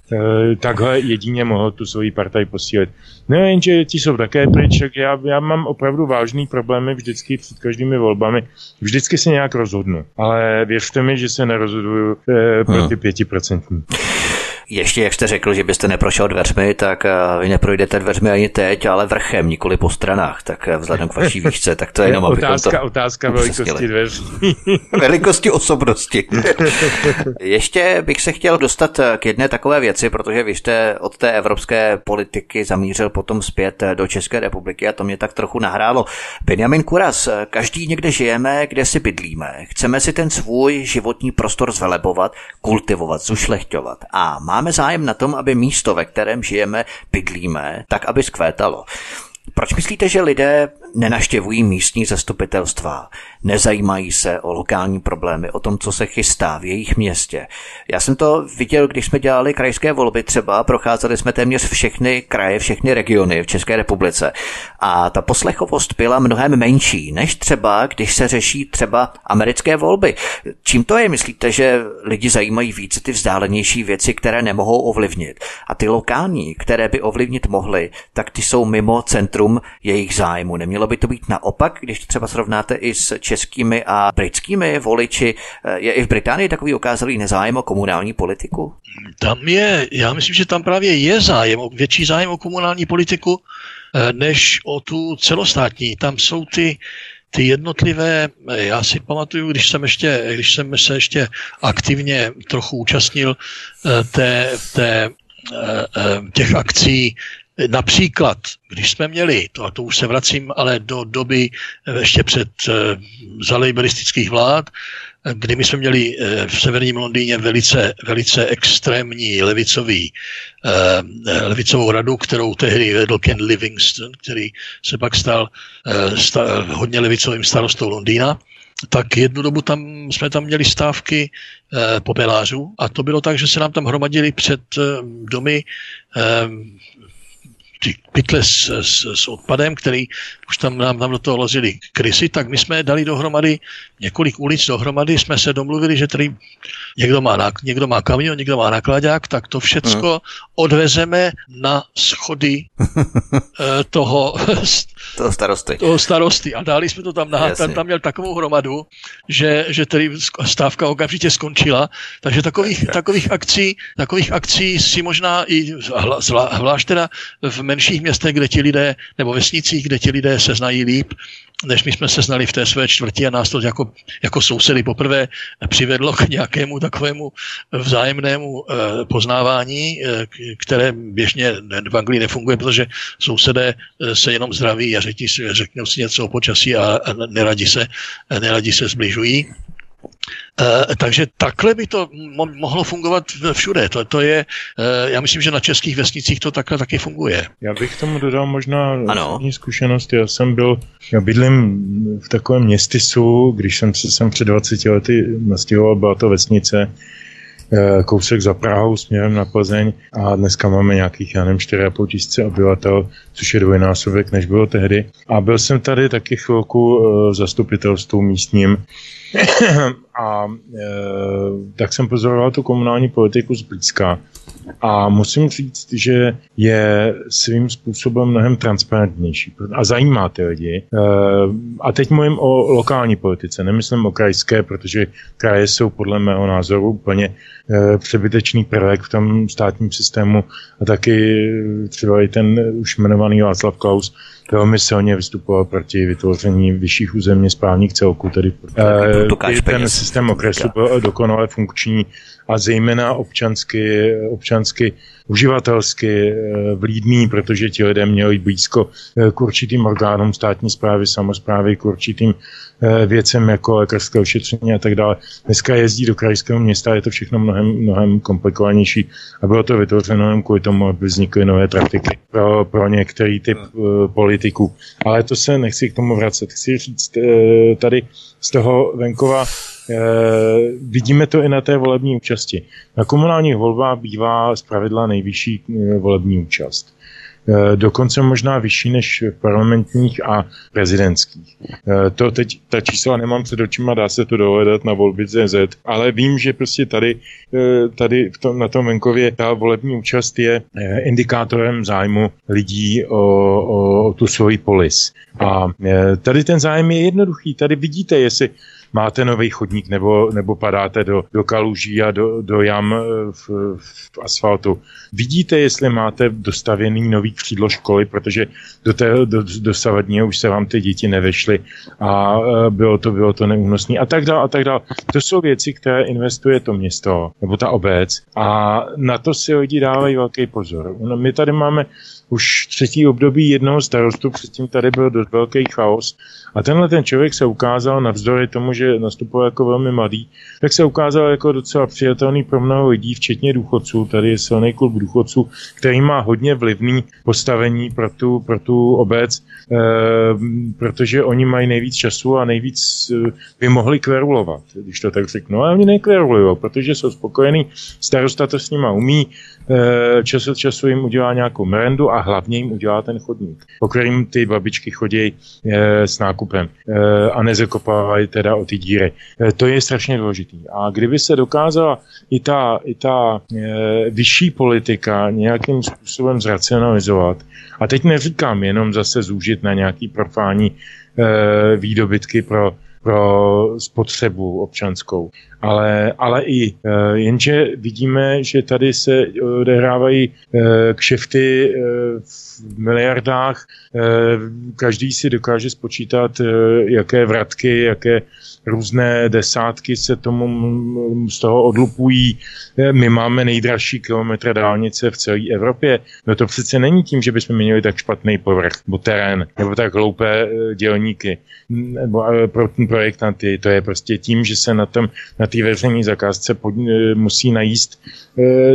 Takhle jedině mohl tu svoji partaj posílit. No jenže ti jsou také pryč, já, já mám opravdu vážný problémy vždycky před každými volbami. Vždycky se nějak rozhodnu, ale věřte mi, že se nerozhoduju eh, pro ty pětiprocentní. Ještě jak jste řekl, že byste neprošel dveřmi, tak eh, vy neprojdete dveřmi ani teď, ale vrchem, nikoli po stranách. Tak eh, vzhledem k vaší výšce, tak to je jenom otázka, to otázka velikosti dveří. velikosti osobnosti. Ještě bych se chtěl dostat eh, k jedné takové věci, protože vy jste od té evropské politiky zamířil potom zpět do České republiky a to mě tak trochu nahrálo. Benjamin Kuras, každý někde žijeme, kde si bydlíme. Chceme si ten svůj životní prostor zvelebovat, kultivovat, zušlechťovat. A má máme zájem na tom, aby místo, ve kterém žijeme, bydlíme, tak aby skvétalo. Proč myslíte, že lidé nenaštěvují místní zastupitelstva, nezajímají se o lokální problémy, o tom, co se chystá v jejich městě? Já jsem to viděl, když jsme dělali krajské volby třeba, procházeli jsme téměř všechny kraje, všechny regiony v České republice a ta poslechovost byla mnohem menší, než třeba, když se řeší třeba americké volby. Čím to je, myslíte, že lidi zajímají více ty vzdálenější věci, které nemohou ovlivnit? A ty lokální, které by ovlivnit mohly, tak ty jsou mimo centrum jejich zájmu. Nemělo by to být naopak, když třeba srovnáte i s českými a britskými voliči. Je i v Británii takový ukázalý nezájem o komunální politiku? Tam je, já myslím, že tam právě je zájem, větší zájem o komunální politiku, eh, než o tu celostátní. Tam jsou ty ty jednotlivé, já si pamatuju, když jsem, ještě, když jsem se ještě aktivně trochu účastnil eh, té, té, eh, těch akcí Například, když jsme měli, to, a to už se vracím, ale do doby ještě před zalejberistických vlád, kdy my jsme měli v severním Londýně velice, velice extrémní levicový, levicovou radu, kterou tehdy vedl Ken Livingston, který se pak stal uh, sta, hodně levicovým starostou Londýna tak jednu dobu tam jsme tam měli stávky e, popelářů. A to bylo tak, že se nám tam hromadili před e, domy e, ty pytle s, s, s odpadem, který už tam nám tam do toho lozili krysy, tak my jsme dali dohromady několik ulic dohromady, jsme se domluvili, že tady někdo má, někdo má kamion, někdo má nakladák, tak to všecko hmm. odvezeme na schody eh, toho, toho starosty. Toho starosty. A dali jsme to tam na, tam, tam měl takovou hromadu, že, že tedy stávka okamžitě skončila. Takže takových, takových akcí, takových akcí si možná i zvlášť teda v menších městech, kde ti lidé, nebo vesnicích, kde ti lidé se znají líp, než my jsme se znali v té své čtvrti a nás to jako, jako sousedy poprvé přivedlo k nějakému takovému vzájemnému eh, poznávání, eh, které běžně v Anglii nefunguje, protože sousedé eh, se jenom zdraví a řekni, řeknou si něco o počasí a neradi se, neradi se zbližují. Uh, takže takhle by to mo- mohlo fungovat všude. To, to je, uh, já myslím, že na českých vesnicích to takhle taky funguje. Já bych tomu dodal možná ano. zkušenost. Já jsem byl, já bydlím v takovém městysu, když jsem se sem před 20 lety nastěhoval, byla to vesnice, eh, kousek za Prahou směrem na Plzeň a dneska máme nějakých, já nevím, 4,5 tisíce obyvatel, což je dvojnásobek, než bylo tehdy. A byl jsem tady taky chvilku v zastupitelstvu místním a e, tak jsem pozoroval tu komunální politiku zblízka a musím říct, že je svým způsobem mnohem transparentnější. A zajímá ty lidi. E, a teď mluvím o lokální politice, nemyslím o krajské, protože kraje jsou podle mého názoru úplně e, přebytečný prvek v tom státním systému. A taky třeba i ten už jmenovaný Václav Klaus velmi silně vystupoval proti vytvoření vyšších územně správních celků, tedy e, ten systém okresu byl dokonale funkční a zejména občansky, občansky uživatelsky eh, vlídný, protože ti lidé měli blízko eh, k určitým orgánům státní zprávy, samozprávy, k určitým eh, věcem jako lékařské ošetření a tak dále. Dneska jezdí do krajského města, je to všechno mnohem, mnohem komplikovanější a bylo to vytvořeno jenom kvůli tomu, aby vznikly nové praktiky pro, pro některý typ politiků. Ale to se nechci k tomu vracet. Chci říct tady z toho venkova, vidíme to i na té volební účasti. Na komunálních volbách bývá zpravidla nejvyšší volební účast. Eh, dokonce možná vyšší než parlamentních a prezidentských. Eh, to teď, ta čísla nemám před očima, dá se to dohledat na volby CZ, ale vím, že prostě tady, eh, tady v tom, na tom venkově ta volební účast je indikátorem zájmu lidí o, o, o tu svoji polis. A tady ten zájem je jednoduchý. Tady vidíte, jestli máte nový chodník nebo, nebo padáte do, do kaluží a do, do jam eh, v, v asfaltu. Vidíte, jestli máte dostavěný nový křídlo školy, protože do té do, už se vám ty děti nevešly a eh, bylo to, bylo to neúnosné a tak dále a tak dále. To jsou věci, které investuje to město nebo ta obec a na to si lidi dávají velký pozor. My tady máme už třetí období jednoho starostu, předtím tady byl dost velký chaos a tenhle ten člověk se ukázal, navzdory tomu, že nastupoval jako velmi mladý, tak se ukázal jako docela přijatelný pro mnoho lidí, včetně důchodců. Tady je silný klub důchodců, který má hodně vlivný postavení pro tu, pro tu obec, e, protože oni mají nejvíc času a nejvíc e, by mohli kverulovat, když to tak řeknu. Ale oni nekverulují, protože jsou spokojení, starosta to s nima umí, Eh, čas od času jim udělá nějakou merendu a hlavně jim udělá ten chodník, po kterým ty babičky chodí eh, s nákupem eh, a nezakopávají teda o ty díry. To je strašně důležitý. A kdyby se dokázala i ta, i ta vyšší politika nějakým způsobem zracionalizovat, a teď neříkám jenom zase zúžit na nějaký profání výdobytky pro pro spotřebu občanskou. Ale, ale i e, jenže vidíme, že tady se odehrávají e, kšefty e, v miliardách. Každý si dokáže spočítat, jaké vratky, jaké různé desátky se tomu z toho odlupují. My máme nejdražší kilometr dálnice v celé Evropě. No to přece není tím, že bychom měli tak špatný povrch, nebo terén, nebo tak hloupé dělníky, nebo pro ten projektanty. To je prostě tím, že se na tom, na té veřejné zakázce pod, musí najíst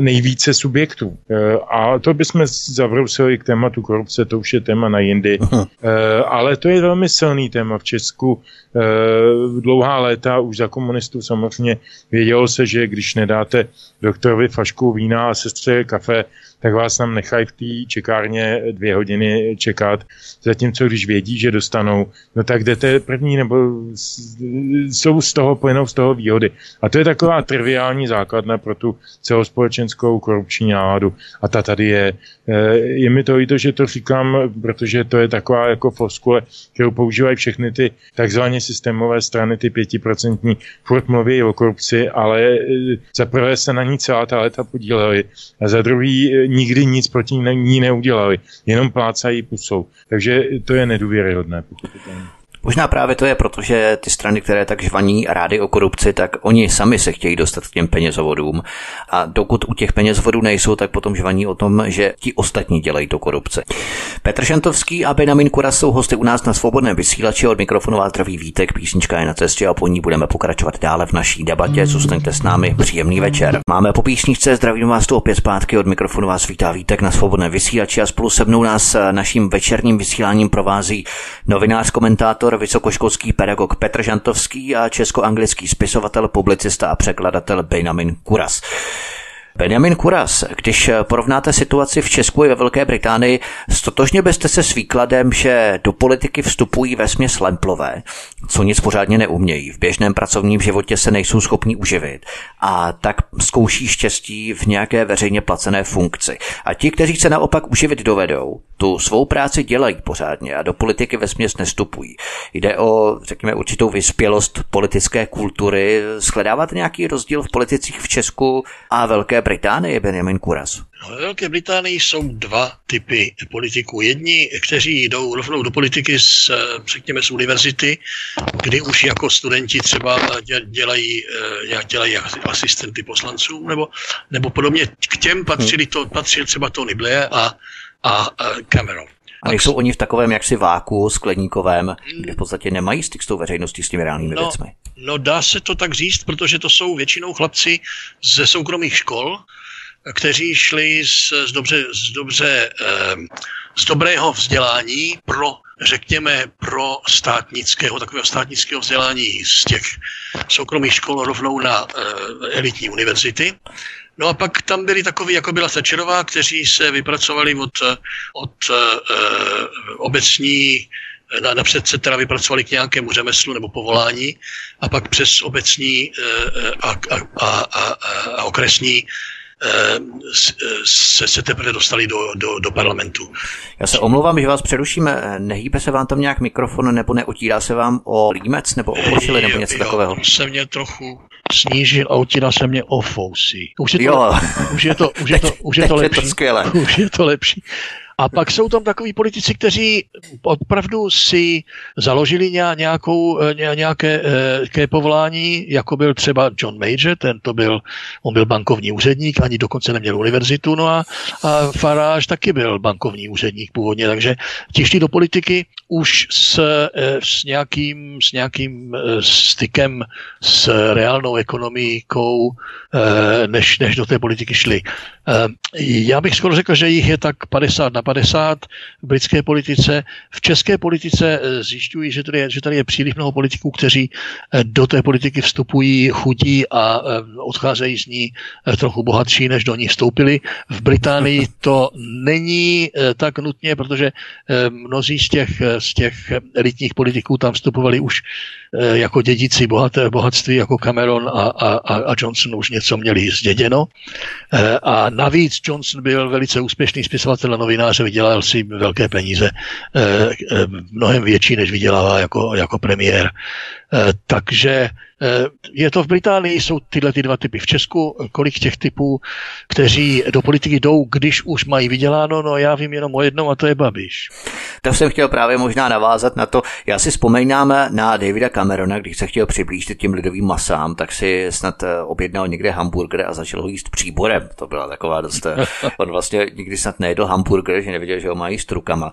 nejvíce subjektů. A to bychom zabrousili k tématu korupce, to už je téma na jindy. Ale to je velmi silný téma v Česku. Dlouhá léta už za komunistů samozřejmě vědělo se, že když nedáte doktorovi fašku vína a sestře kafe, tak vás tam nechají v té čekárně dvě hodiny čekat. Zatímco když vědí, že dostanou, no tak jdete první, nebo jsou z toho, plynou z toho výhody. A to je taková triviální základna pro tu celospolečenskou korupční náladu. A ta tady je. Eh, je mi to i to, že to říkám, protože to je taková jako floskule, kterou používají všechny ty takzvané systémové strany, ty pětiprocentní, furt mluví o korupci, ale eh, za prvé se na ní celá ta léta podíleli a za druhý eh, nikdy nic proti ní neudělali, jenom plácají pusou. Takže to je nedůvěryhodné. Možná právě to je, protože ty strany, které tak žvaní rády o korupci, tak oni sami se chtějí dostat k těm penězovodům. A dokud u těch penězovodů nejsou, tak potom žvaní o tom, že ti ostatní dělají to korupce. Petr Šantovský a Benjamin Kuras jsou hosty u nás na svobodném vysílači od mikrofonu vás zdraví Vítek, písnička je na cestě a po ní budeme pokračovat dále v naší debatě. Zůstaňte s námi, příjemný večer. Máme po písničce, zdravím vás tu opět zpátky od mikrofonu vás vítá Vítek na svobodném vysílači a spolu se mnou nás naším večerním vysíláním provází novinář, komentátor vysokoškolský pedagog Petr Žantovský a česko-anglický spisovatel, publicista a překladatel Benjamin Kuras. Benjamin Kuras, když porovnáte situaci v Česku i ve Velké Británii, stotožně byste se s výkladem, že do politiky vstupují ve směs lemplové, co nic pořádně neumějí, v běžném pracovním životě se nejsou schopni uživit a tak zkouší štěstí v nějaké veřejně placené funkci. A ti, kteří se naopak uživit dovedou, tu svou práci dělají pořádně a do politiky ve směs nestupují. Jde o, řekněme, určitou vyspělost politické kultury. Shledáváte nějaký rozdíl v politicích v Česku a Velké Británii, Benjamin Kuras? No, ve Velké Británii jsou dva typy politiků. Jedni, kteří jdou rovnou do politiky z, řekněme, z univerzity, kdy už jako studenti třeba dělají, eh, dělají asistenty poslanců, nebo, nebo podobně. K těm patřili to, patřil třeba Tony Blair a a Cameron. A nejsou oni v takovém jaksi váku skleníkovém, kde v podstatě nemají styk s tou veřejností, s těmi reálnými no, věcmi? No dá se to tak říct, protože to jsou většinou chlapci ze soukromých škol, kteří šli z, z dobře, z dobře z dobrého vzdělání pro, řekněme, pro státnického, takového státnického vzdělání z těch soukromých škol rovnou na elitní univerzity. No a pak tam byli takový, jako byla Sečerová, kteří se vypracovali od, od uh, obecní na, napřed se teda vypracovali k nějakému řemeslu nebo povolání a pak přes obecní a, a, a, a, a okresní se, se teprve dostali do, do, do parlamentu. Já se omlouvám, že vás přerušíme. Nehýbe se vám tam nějak mikrofon nebo neotírá se vám o límec nebo o košili nebo něco jo, takového? se mě trochu snížil a otírá se mě o fousy. Už je to, jo. Už je to, už je to, už je to lepší. Je to. Už je to lepší. A pak jsou tam takový politici, kteří opravdu si založili nějakou, eh, nějaké, nějaké eh, povolání, jako byl třeba John Major, ten to byl, on byl bankovní úředník, ani dokonce neměl univerzitu, no a, a Farage taky byl bankovní úředník původně, takže ti šli do politiky už s, eh, s, nějakým, s nějakým stykem s reálnou ekonomikou, než, než do té politiky šli. Já bych skoro řekl, že jich je tak 50 na 50 v britské politice. V české politice eh, zjišťují, že tady je, že tady je příliš mnoho politiků, kteří eh, do té politiky vstupují chudí a eh, odcházejí z ní trochu bohatší, než do ní vstoupili. V Británii to není tak nutně, protože mnozí z těch, z těch elitních politiků tam vstupovali už jako dědici bohaté bohatství, jako Cameron a, a, a Johnson už něco měli zděděno. A navíc Johnson byl velice úspěšný spisovatel a novinář, vydělal si velké peníze, eh, eh, mnohem větší, než vydělává jako, jako premiér. Eh, takže je to v Británii, jsou tyhle ty dva typy. V Česku kolik těch typů, kteří do politiky jdou, když už mají vyděláno, no já vím jenom o jednom a to je Babiš. To jsem chtěl právě možná navázat na to. Já si vzpomínám na Davida Camerona, když se chtěl přiblížit těm lidovým masám, tak si snad eh, objednal někde hamburger a začal ho jíst příborem. To byla taková dost... Eh, on vlastně nikdy snad nejedl hamburger, že nevěděl, že ho má jíst rukama.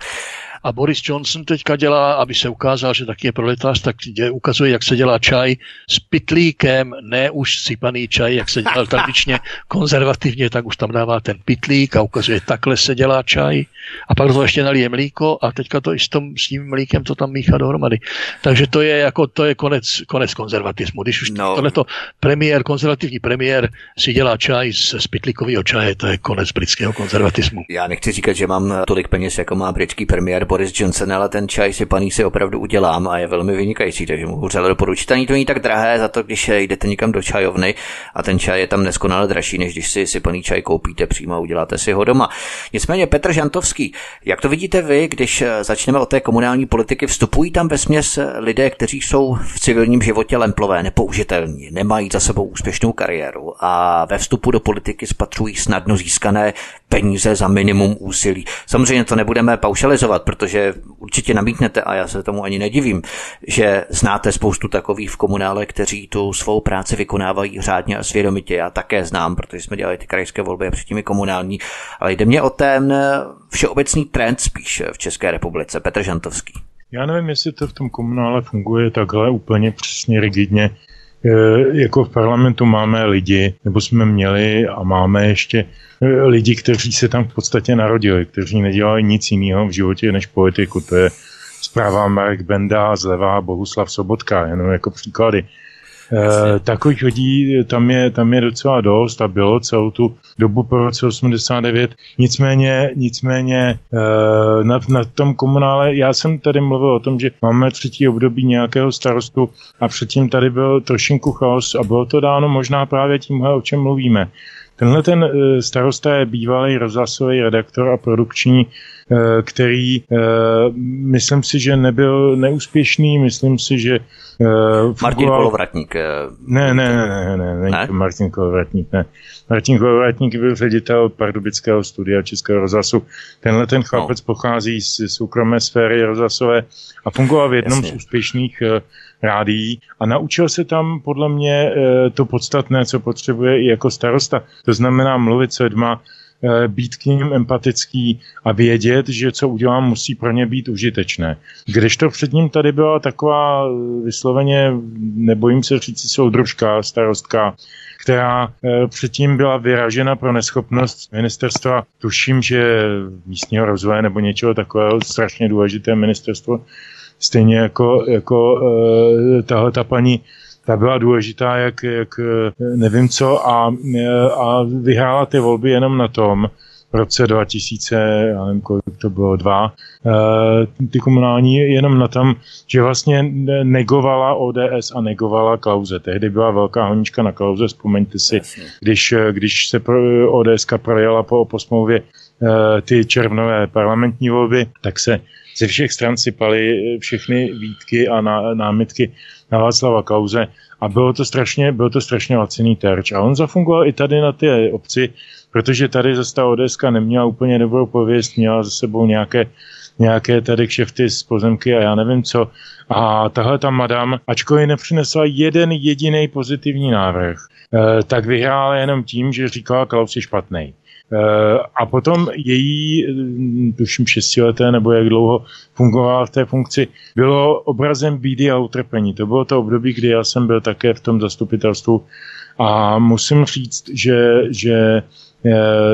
A Boris Johnson teďka dělá, aby se ukázal, že taky je proletář, tak dě, ukazuje, jak se dělá čaj s pitlíkem, ne už sypaný čaj, jak se dělal tradičně konzervativně, tak už tam dává ten pitlík a ukazuje, takhle se dělá čaj. A pak to ještě nalije mlíko a teďka to i s, tom, s tím mlíkem to tam míchá dohromady. Takže to je jako, to je konec, konec konzervatismu. Když už no. tohleto premiér, konzervativní premiér si dělá čaj z, z pitlíkového čaje, to je konec britského konzervatismu. Já nechci říkat, že mám tolik peněz, jako má britský premiér Boris Johnson, ale ten čaj si paní si opravdu udělám a je velmi vynikající, takže mohu vřele doporučit. Ani to není tak drahé, za to, když jdete někam do čajovny a ten čaj je tam neskonale dražší, než když si sypaný čaj koupíte přímo a uděláte si ho doma. Nicméně Petr Žantovský, jak to vidíte vy, když začneme o té komunální politiky, vstupují tam ve směs lidé, kteří jsou v civilním životě lemplové, nepoužitelní, nemají za sebou úspěšnou kariéru a ve vstupu do politiky spatřují snadno získané peníze za minimum úsilí. Samozřejmě to nebudeme paušalizovat, protože určitě namítnete, a já se tomu ani nedivím, že znáte spoustu takových v komunále, kteří tu svou práci vykonávají řádně a svědomitě. Já také znám, protože jsme dělali ty krajské volby a předtím i komunální. Ale jde mě o ten všeobecný trend spíš v České republice. Petr Žantovský. Já nevím, jestli to v tom komunále funguje takhle úplně přesně rigidně, jako v parlamentu máme lidi, nebo jsme měli a máme ještě lidi, kteří se tam v podstatě narodili, kteří nedělali nic jiného v životě než politiku. To je zpráva Marek Benda, zleva Bohuslav Sobotka, jenom jako příklady. E, takových lidí tam je, tam je docela dost a bylo celou tu dobu po roce 89. Nicméně, nicméně e, na, na tom komunále, já jsem tady mluvil o tom, že máme třetí období nějakého starostu a předtím tady byl trošinku chaos a bylo to dáno možná právě tímhle, o čem mluvíme. Tenhle ten eh, starosta je bývalý rozhlasový redaktor a produkční, eh, který eh, myslím si, že nebyl neúspěšný, myslím si, že fungoval... Martin Kolovratník. Ne, ne, ne, ne, ne, ne, ne? Martin Kolovratník, ne. Martin Kolovratník byl ředitel Pardubického studia Českého rozhlasu. Tenhle ten chlapec no. pochází z soukromé sféry rozhlasové a fungoval v jednom Jasně. z úspěšných rádií a naučil se tam podle mě to podstatné, co potřebuje i jako starosta. To znamená mluvit s lidma, eh, být k ním empatický a vědět, že co udělám, musí pro ně být užitečné. Když to před ním tady byla taková vysloveně, nebojím se říct, soudružka, starostka, která eh, předtím byla vyražena pro neschopnost ministerstva, tuším, že místního rozvoje nebo něčeho takového, strašně důležité ministerstvo, stejně jako, jako eh, tahle ta paní ta byla důležitá, jak, jak eh, nevím co, a, a vyhrála ty volby jenom na tom, v roce 2000, já nevím, kolik to bylo, dva, eh, ty komunální jenom na tom, že vlastně negovala ODS a negovala Klauze. Tehdy byla velká honička na Klauze, vzpomeňte si, když, když se ODS projela po, po smlouvě eh, ty červnové parlamentní volby, tak se ze všech stran sypaly všechny výtky a námitky na Václava Klauze a bylo to strašně, bylo to strašně laciný terč. A on zafungoval i tady na té obci, protože tady zase ta Odeska neměla úplně dobrou pověst, měla za sebou nějaké nějaké tady kšefty z pozemky a já nevím co. A tahle ta madam, ačkoliv nepřinesla jeden jediný pozitivní návrh, eh, tak vyhrála jenom tím, že říkala, Klaus je špatný. Eh, a potom její, hm, tuším šestileté nebo jak dlouho fungovala v té funkci, bylo obrazem bídy a utrpení. To bylo to období, kdy já jsem byl také v tom zastupitelstvu a musím říct, že, že Eh,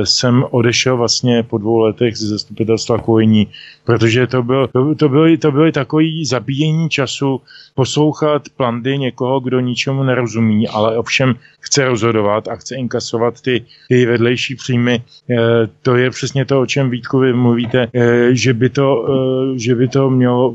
jsem odešel vlastně po dvou letech ze zastupitelstva Kojní, protože to, byl, to, to, byly, to byly takový zabíjení času poslouchat plandy někoho, kdo ničemu nerozumí, ale ovšem chce rozhodovat a chce inkasovat ty, ty vedlejší příjmy. E, to je přesně to, o čem Vítku vy mluvíte, e, že, by to, že by to mělo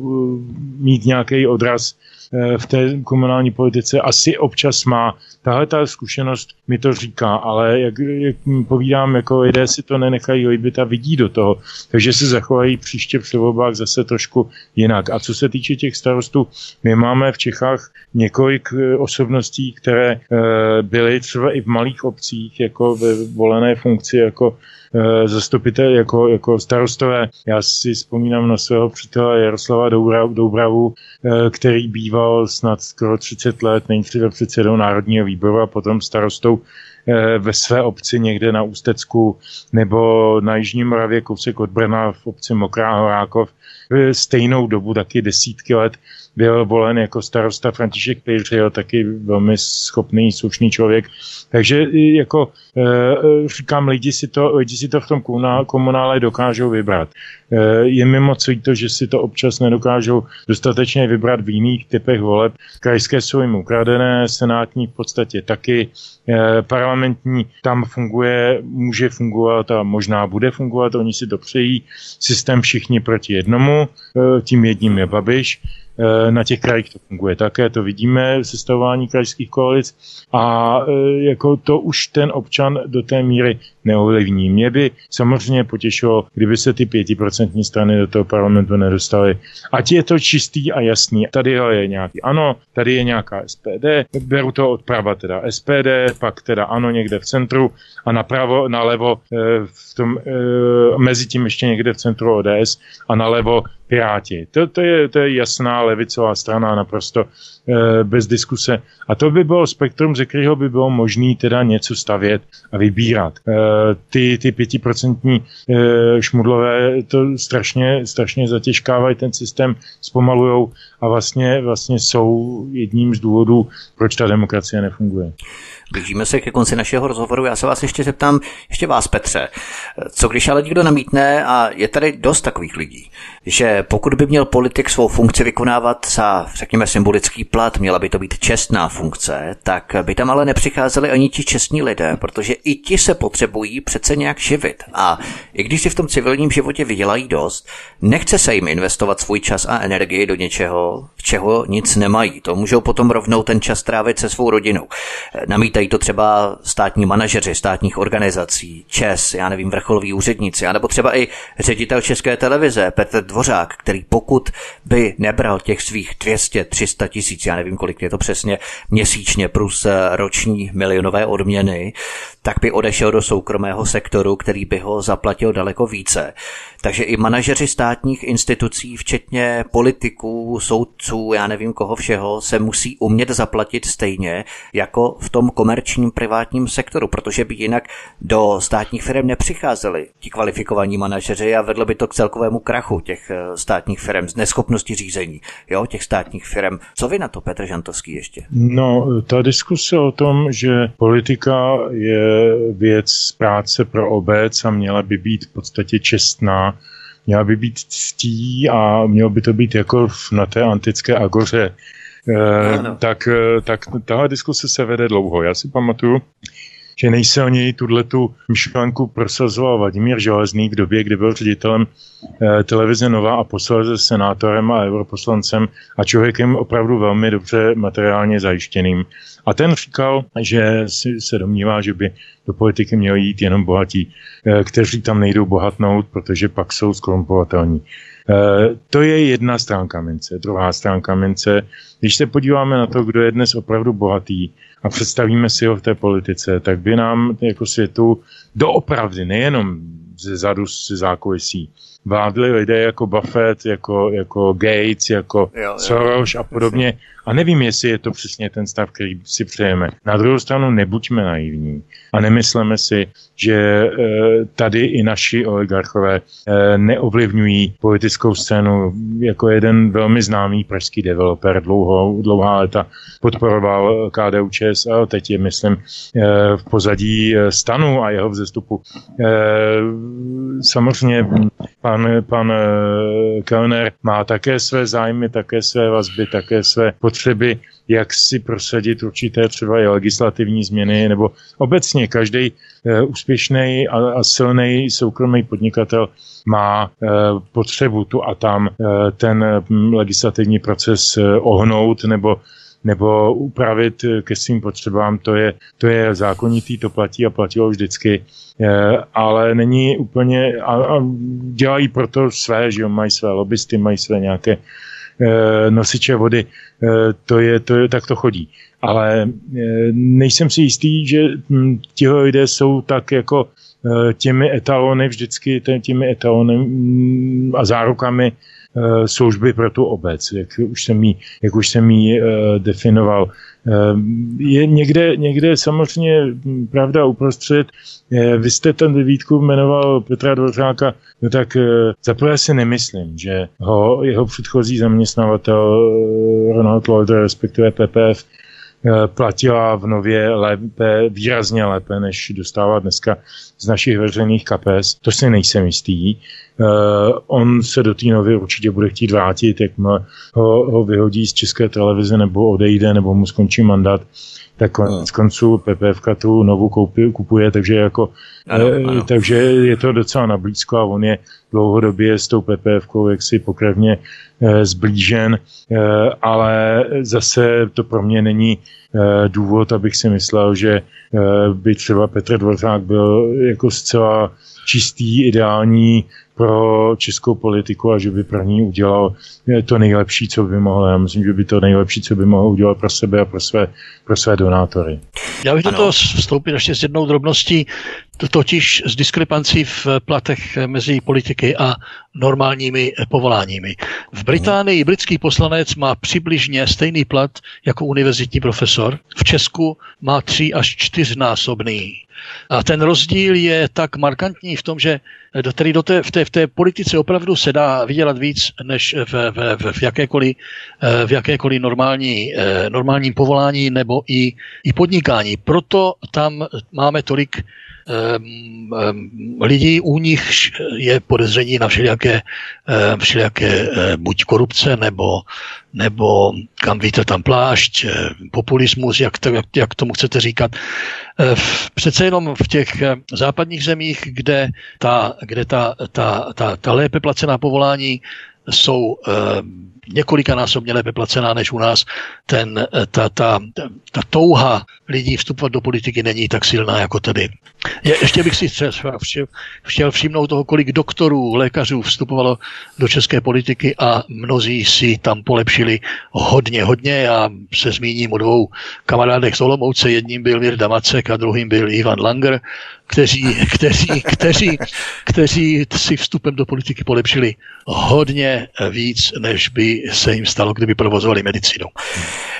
mít nějaký odraz Eh, v té komunální politice asi občas má. Tahle ta zkušenost mi to říká, ale jak, jak povídám, jako lidé si to nenechají líbit a vidí do toho, takže se zachovají příště při volbách zase trošku jinak. A co se týče těch starostů, my máme v Čechách několik eh, osobností, které eh, byly třeba i v malých obcích, jako ve volené funkci, jako Eh, zastupitel, jako, jako starostové. Já si vzpomínám na svého přítele Jaroslava Doubravu, eh, který býval snad skoro 30 let nejdříve předsedou Národního výboru a potom starostou eh, ve své obci někde na Ústecku nebo na Jižní Moravě kousek od Brna v obci Mokrá Horákov stejnou dobu, taky desítky let byl volen jako starosta František Pejřil, taky velmi schopný, slušný člověk. Takže jako e, říkám, lidi si, to, lidi si to v tom komunále dokážou vybrat. E, je mi moc to, že si to občas nedokážou dostatečně vybrat v jiných typech voleb. Krajské jsou jim ukradené, senátní v podstatě taky, e, parlamentní tam funguje, může fungovat a možná bude fungovat, oni si to přejí, systém všichni proti jednomu, tím jedním je Babiš, Eh, na těch krajích to funguje také, to vidíme v sestavování krajských koalic a eh, jako to už ten občan do té míry neovlivní. Mě by samozřejmě potěšilo, kdyby se ty pětiprocentní strany do toho parlamentu nedostaly. Ať je to čistý a jasný. Tady je nějaký ano, tady je nějaká SPD, beru to odprava teda SPD, pak teda ano někde v centru a napravo, nalevo eh, v tom, mezi tím ještě někde v centru ODS a nalevo Piráti. To, to, je, to je jasná levicová strana naprosto bez diskuse. A to by bylo spektrum, ze kterého by bylo možné teda něco stavět a vybírat. E, ty, ty pětiprocentní e, šmudlové to strašně, strašně zatěžkávají ten systém, zpomalujou a vlastně, vlastně jsou jedním z důvodů, proč ta demokracie nefunguje. Blížíme se ke konci našeho rozhovoru. Já se vás ještě zeptám, ještě vás, Petře, co když ale někdo namítne, a je tady dost takových lidí, že pokud by měl politik svou funkci vykonávat za, řekněme, symbolický plat, měla by to být čestná funkce, tak by tam ale nepřicházeli ani ti čestní lidé, protože i ti se potřebují přece nějak živit. A i když si v tom civilním životě vydělají dost, nechce se jim investovat svůj čas a energii do něčeho, v čeho nic nemají. To můžou potom rovnou ten čas trávit se svou rodinou. Namítají to třeba státní manažeři státních organizací, ČES, já nevím, vrcholoví úředníci, anebo třeba i ředitel České televize Petr Dvořák, který pokud by nebral těch svých 200-300 tisíc, já nevím, kolik je to přesně, měsíčně plus roční milionové odměny, tak by odešel do soukromého sektoru, který by ho zaplatil daleko více. Takže i manažeři státních institucí, včetně politiků, soudců, já nevím koho všeho, se musí umět zaplatit stejně jako v tom komerčním komerčním privátním sektoru, protože by jinak do státních firm nepřicházeli ti kvalifikovaní manažeři a vedlo by to k celkovému krachu těch eh, státních firm z neschopnosti řízení, jo, těch státních firm. Co vy na to, Petr Žantovský, ještě? No, ta diskuse o tom, že politika je věc práce pro obec a měla by být v podstatě čestná, měla by být ctí a mělo by to být jako na té antické agoře. Eh, tak, eh, tak tahle diskuse se vede dlouho. Já si pamatuju, že nejsilněji tu myšlenku prosazoval Vladimír Železný v době, kdy byl ředitelem eh, televize Nova a posledně senátorem a europoslancem a člověkem opravdu velmi dobře materiálně zajištěným. A ten říkal, že si se domnívá, že by do politiky měli jít jenom bohatí, eh, kteří tam nejdou bohatnout, protože pak jsou skorumpovatelní. Eh, to je jedna stránka mince. Druhá stránka mince, když se podíváme na to, kdo je dnes opravdu bohatý a představíme si ho v té politice, tak by nám jako světu doopravdy, nejenom ze zadu ze zákulisí, vládli lidé jako Buffett, jako, jako Gates, jako jo, jo, Soros a podobně. Jasně. A nevím, jestli je to přesně ten stav, který si přejeme. Na druhou stranu nebuďme naivní a nemysleme si, že e, tady i naši oligarchové e, neovlivňují politickou scénu. Jako jeden velmi známý pražský developer dlouho, dlouhá léta podporoval KDU ČSL, teď je, myslím, e, v pozadí stanu a jeho vzestupu. Samozřejmě pan, pan Kellner má také své zájmy, také své vazby, také své potřeby, jak si prosadit určité třeba i legislativní změny, nebo obecně každý uh, úspěšný a, a silný soukromý podnikatel má uh, potřebu tu a tam ten um, legislativní proces ohnout nebo nebo upravit ke svým potřebám, to je, to je zákonitý, to platí a platilo vždycky, ale není úplně, a, a dělají proto své, že mají své lobbysty, mají své nějaké Eh, nosiče vody, eh, to je, to je, tak to chodí. Ale eh, nejsem si jistý, že hm, tihle lidé jsou tak jako těmi etalony vždycky, těmi etalony hm, a zárukami služby pro tu obec, jak už jsem jí, jak už jsem jí definoval. Je někde, někde samozřejmě hm, pravda uprostřed. Vy jste ten vyvídku jmenoval Petra Dvořáka No tak eh, zaprvé si nemyslím, že ho jeho předchozí zaměstnavatel eh, Ronald Lloyd, respektive PPF, eh, platila v nově lépe, výrazně lépe, než dostává dneska z našich veřejných kapes. To si nejsem jistý. On se do té nově určitě bude chtít vrátit, jak ho, ho vyhodí z české televize nebo odejde, nebo mu skončí mandát tak konec no. konců PPF tu novou koupi, kupuje, takže jako ano, eh, ano. takže je to docela nablízko a on je dlouhodobě s tou PPF jaksi pokrevně e, zblížen, e, ale zase to pro mě není e, důvod, abych si myslel, že e, by třeba Petr Dvořák byl jako zcela čistý, ideální pro českou politiku a že by pro ní udělal to nejlepší, co by mohl. Já myslím, že by to nejlepší, co by mohl udělat pro sebe a pro své, pro své donátory. Já bych do toho vstoupil ještě s jednou drobností, totiž z diskrepancí v platech mezi politiky a normálními povoláními. V Británii britský poslanec má přibližně stejný plat jako univerzitní profesor. V Česku má tři až čtyřnásobný. A ten rozdíl je tak markantní v tom, že do, tedy do té, v, té, v té politice opravdu se dá vydělat víc než v, v, v, jakékoliv, v jakékoliv normální, normálním povolání nebo i, i podnikání. Proto tam máme tolik lidí, u nich je podezření na všelijaké, um, všelijaké buď korupce nebo, nebo kam víte tam plášť, populismus, jak, to, jak, jak tomu chcete říkat. Přece jenom v těch západních zemích, kde ta, kde ta, ta, ta, ta lépe placená povolání jsou několikanásobně lépe placená než u nás, ten, ta, ta, ta touha lidí vstupovat do politiky není tak silná jako tady. Je, ještě bych si chtěl všimnout toho, kolik doktorů, lékařů vstupovalo do české politiky a mnozí si tam polepšili hodně, hodně. Já se zmíním o dvou kamarádech z Olomouce. Jedním byl Mirda Macek a druhým byl Ivan Langer, kteří, kteří, kteří, kteří si vstupem do politiky polepšili hodně víc, než by se jim stalo, kdyby provozovali medicínu.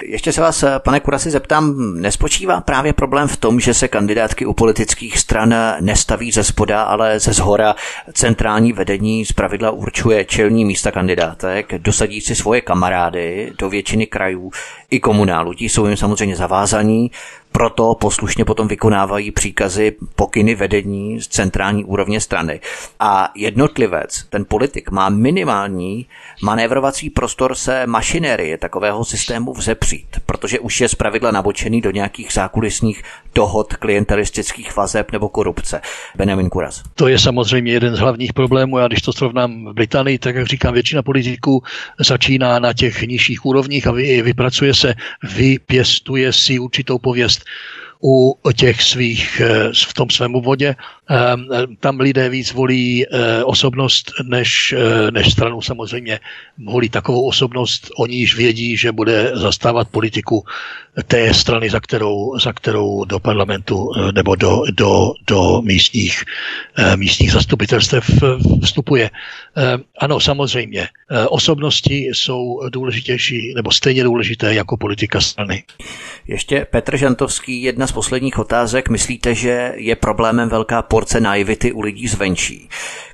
Ještě se vás, pane Kurasi, zeptám, nespočívá právě problém v tom, že se kandidátky u politických stran nestaví ze spoda, ale ze zhora centrální vedení z pravidla určuje čelní místa kandidátek, dosadí si svoje kamarády do většiny krajů i komunálu. Ti jsou jim samozřejmě zavázaní, proto poslušně potom vykonávají příkazy, pokyny vedení z centrální úrovně strany. A jednotlivec, ten politik, má minimální manévrovací prostor se mašinérie takového systému vzepřít, protože už je zpravidla nabočený do nějakých zákulisních dohod klientelistických vazeb nebo korupce. Benjamin Kuras. To je samozřejmě jeden z hlavních problémů. Já když to srovnám v Británii, tak jak říkám, většina politiků začíná na těch nižších úrovních a vypracuje se, vypěstuje si určitou pověst u těch svých, eh, v tom svém vodě. Ehm, tam lidé víc volí eh, osobnost než, eh, než stranu samozřejmě. Volí takovou osobnost, oni již vědí, že bude zastávat politiku té strany, za kterou, za kterou do parlamentu nebo do, do, do místních, místních zastupitelstev vstupuje. Ehm, ano, samozřejmě, osobnosti jsou důležitější nebo stejně důležité jako politika strany. Ještě Petr Žantovský, jedna z posledních otázek. Myslíte, že je problémem velká porce naivity u lidí zvenčí?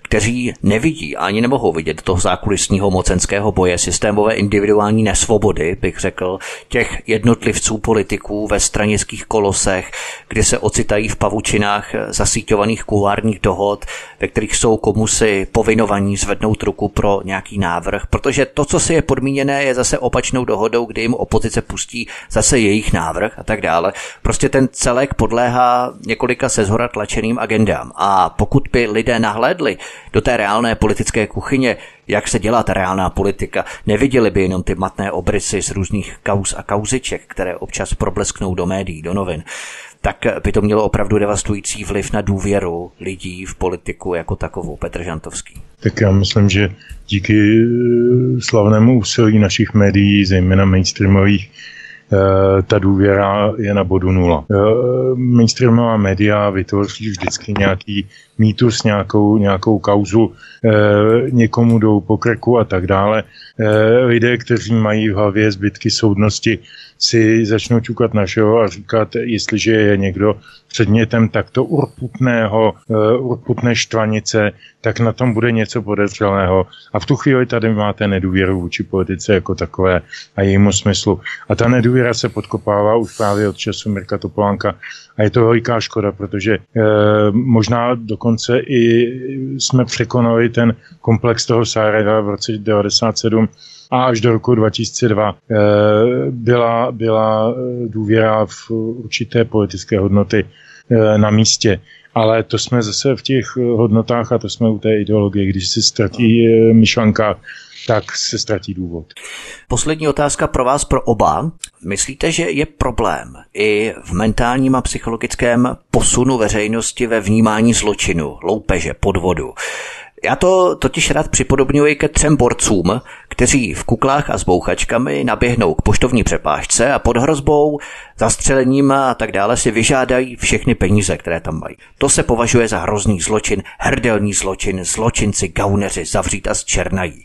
Kteří nevidí ani nemohou vidět toho zákulisního mocenského boje, systémové individuální nesvobody, bych řekl, těch jednotlivců politiků ve stranických kolosech, kdy se ocitají v pavučinách zasíťovaných kulárních dohod, ve kterých jsou komusy povinovaní zvednout ruku pro nějaký návrh, protože to, co si je podmíněné, je zase opačnou dohodou, kdy jim opozice pustí zase jejich návrh a tak dále. Prostě ten celek podléhá několika sezhora tlačeným agendám. A pokud by lidé nahlédli do té reálné politické kuchyně, jak se dělá ta reálná politika, neviděli by jenom ty matné obrysy z různých kauz a kauziček, které občas problesknou do médií, do novin, tak by to mělo opravdu devastující vliv na důvěru lidí v politiku jako takovou. Petr Žantovský. Tak já myslím, že díky eh, slavnému úsilí našich médií, zejména mainstreamových, Eh, ta důvěra je na bodu nula. Eh, mainstreamová média vytvoří vždycky nějaký mýtus, nějakou, nějakou kauzu, eh, někomu jdou po krku a tak dále. Lidé, kteří mají v hlavě zbytky soudnosti, si začnou čukat našeho a říkat, jestliže je někdo předmětem takto urputného, urputné štvanice, tak na tom bude něco podezřelého. A v tu chvíli tady máte nedůvěru vůči politice jako takové a jejímu smyslu. A ta nedůvěra se podkopává už právě od času Mirka Topolánka a je to veliká škoda, protože e, možná dokonce i jsme překonali ten komplex toho Sáreva v roce 1997 a až do roku 2002 e, byla, byla důvěra v určité politické hodnoty e, na místě ale to jsme zase v těch eh, hodnotách a to jsme u té ideologie. Když se ztratí eh, myšlenka, tak se ztratí důvod. Poslední otázka pro vás, pro oba. Myslíte, že je problém i v mentálním a psychologickém posunu veřejnosti ve vnímání zločinu, loupeže, podvodu? Já to totiž rád připodobňuji ke třem borcům, kteří v kuklách a s bouchačkami naběhnou k poštovní přepážce a pod hrozbou, zastřelením a tak dále si vyžádají všechny peníze, které tam mají. To se považuje za hrozný zločin, hrdelní zločin, zločinci, gauneři zavřít a zčernají.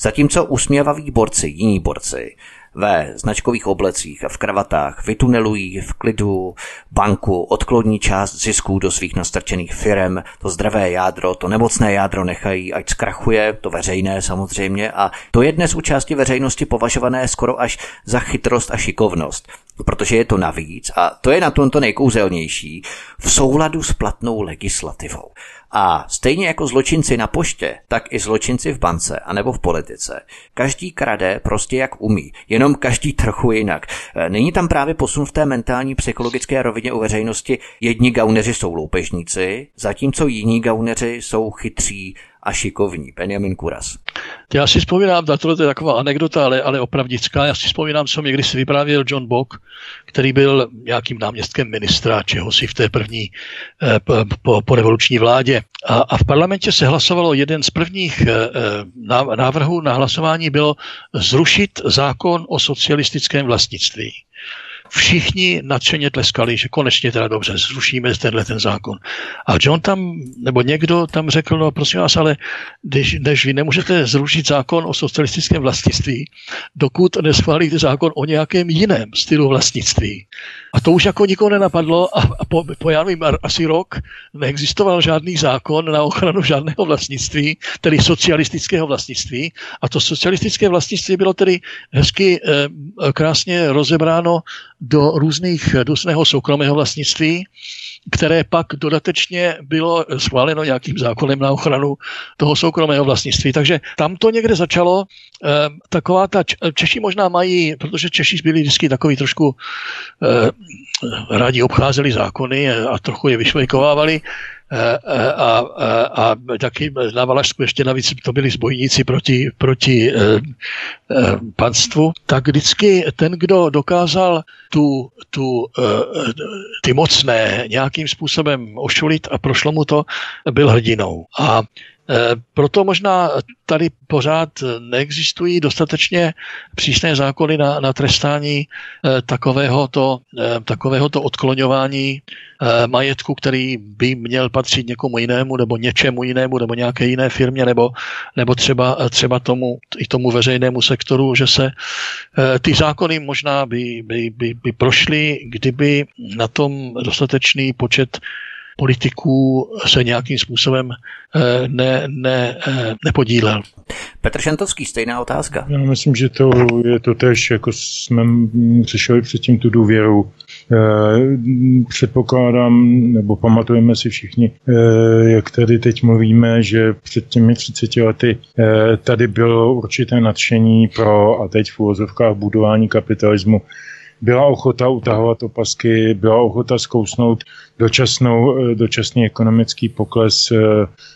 Zatímco usměvaví borci, jiní borci, ve značkových oblecích a v kravatách vytunelují v klidu banku, odkloní část zisků do svých nastrčených firem, to zdravé jádro, to nemocné jádro nechají, ať zkrachuje, to veřejné samozřejmě. A to je dnes u části veřejnosti považované skoro až za chytrost a šikovnost protože je to navíc, a to je na tom to nejkouzelnější, v souladu s platnou legislativou. A stejně jako zločinci na poště, tak i zločinci v bance anebo v politice. Každý krade prostě jak umí, jenom každý trochu jinak. E, není tam právě posun v té mentální psychologické rovině u veřejnosti. Jedni gauneři jsou loupežníci, zatímco jiní gauneři jsou chytří a šikovní. Benjamin Kuras. Já si vzpomínám, na to je taková anekdota, ale, ale opravdická, já si vzpomínám, co mi když vyprávěl John Bock, který byl nějakým náměstkem ministra, čeho si v té první eh, po, po revoluční vládě. A, a v parlamentě se hlasovalo jeden z prvních eh, eh návrhů na hlasování bylo zrušit zákon o socialistickém vlastnictví. Všichni nadšeně tleskali, že konečně teda dobře, zrušíme tenhle ten zákon. A John tam, nebo někdo tam řekl, no prosím vás, ale když, když vy nemůžete zrušit zákon o socialistickém vlastnictví, dokud neschválíte zákon o nějakém jiném stylu vlastnictví. A to už jako nikoho nenapadlo a, a po, po já nevím, asi rok neexistoval žádný zákon na ochranu žádného vlastnictví, tedy socialistického vlastnictví. A to socialistické vlastnictví bylo tedy hezky eh, krásně rozebráno do různých různého soukromého vlastnictví, které pak dodatečně bylo schváleno nějakým zákonem na ochranu toho soukromého vlastnictví. Takže tam to někde začalo. Eh, taková ta Češi možná mají, protože Češi byli vždycky takový trošku eh, rádi obcházeli zákony a trochu je vyšvejkovávali, a, a, a taky na Valašsku ještě navíc to byli zbojníci proti, proti e, e, panstvu, tak vždycky ten, kdo dokázal tu, tu, e, ty mocné nějakým způsobem ošulit a prošlo mu to, byl hrdinou. A Eh, proto možná tady pořád neexistují dostatečně přísné zákony na, na trestání eh, takovéhoto, eh, takovéhoto odkloňování majetku, který by měl patřit někomu jinému nebo něčemu jinému nebo nějaké jiné firmě nebo, nebo třeba, třeba tomu, i tomu veřejnému sektoru, že se ty zákony možná by, by, by, by prošly, kdyby na tom dostatečný počet politiků se nějakým způsobem eh, ne, ne, eh, nepodílel. Petr Šantovský, stejná otázka. Já myslím, že to je to tež, jako jsme přišli předtím tu důvěru. Eh, předpokládám, nebo pamatujeme si všichni, jak tady teď mluvíme, že před těmi 30 lety tady bylo určité nadšení pro, a teď v úvozovkách budování kapitalismu, byla ochota utahovat opasky, byla ochota zkousnout dočasnou, eh, dočasný ekonomický pokles eh,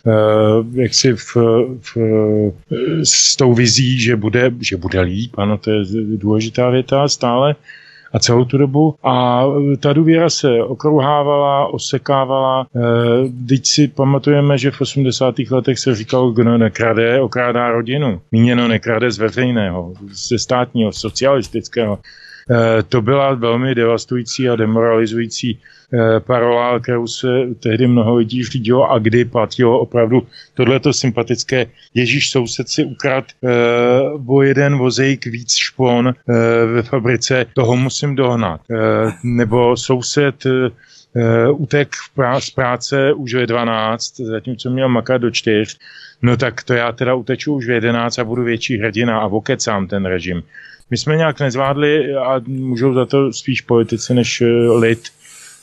eh, jak si v, v, s tou vizí, že bude, že bude líp, ano, to je důležitá věta stále, a celou tu dobu. A ta důvěra se okrouhávala, osekávala. Teď si pamatujeme, že v 80. letech se říkalo, kdo nekrade, okrádá rodinu. Míněno nekrade z veřejného, ze státního, socialistického. Eh, to byla velmi devastující a demoralizující eh, parola, kterou se tehdy mnoho lidí řídilo a kdy platilo opravdu tohleto sympatické Ježíš soused si ukrad uh, o jeden vozejk víc špon ve fabrice, toho musím dohnat. Nebo soused utek z práce už ve 12, zatímco měl makat do 4, no tak to já teda uteču už v 11 a budu větší hrdina a vokecám ten režim. My jsme nějak nezvládli a můžou za to spíš politici než eh, lid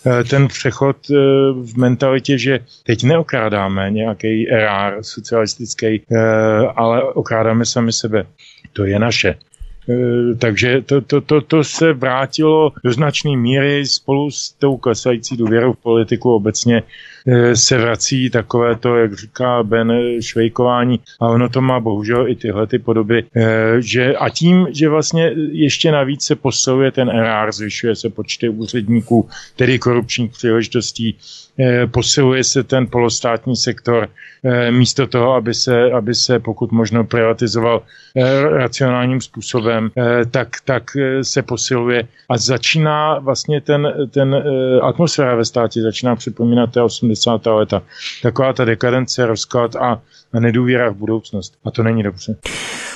eh, ten přechod eh, v mentalitě, že teď neokrádáme nějaký RR socialistický, ale okrádáme sami sebe. To je naše. Takže to, to, to, to se vrátilo do značné míry spolu s tou klesající důvěrou v politiku obecně se vrací takové to, jak říká Ben, švejkování. A ono to má bohužel i tyhle ty podoby, eh, že a tím, že vlastně ještě navíc se posiluje ten RR, zvyšuje se počty úředníků, tedy korupčních příležitostí, eh, posiluje se ten polostátní sektor místo toho, aby se, aby se pokud možno privatizoval racionálním způsobem, tak, tak se posiluje. A začíná vlastně ten, ten atmosféra ve státě začíná připomínat té 80 80. leta. Taková ta dekadence, rozklad a nedůvěra v budoucnost. A to není dobře.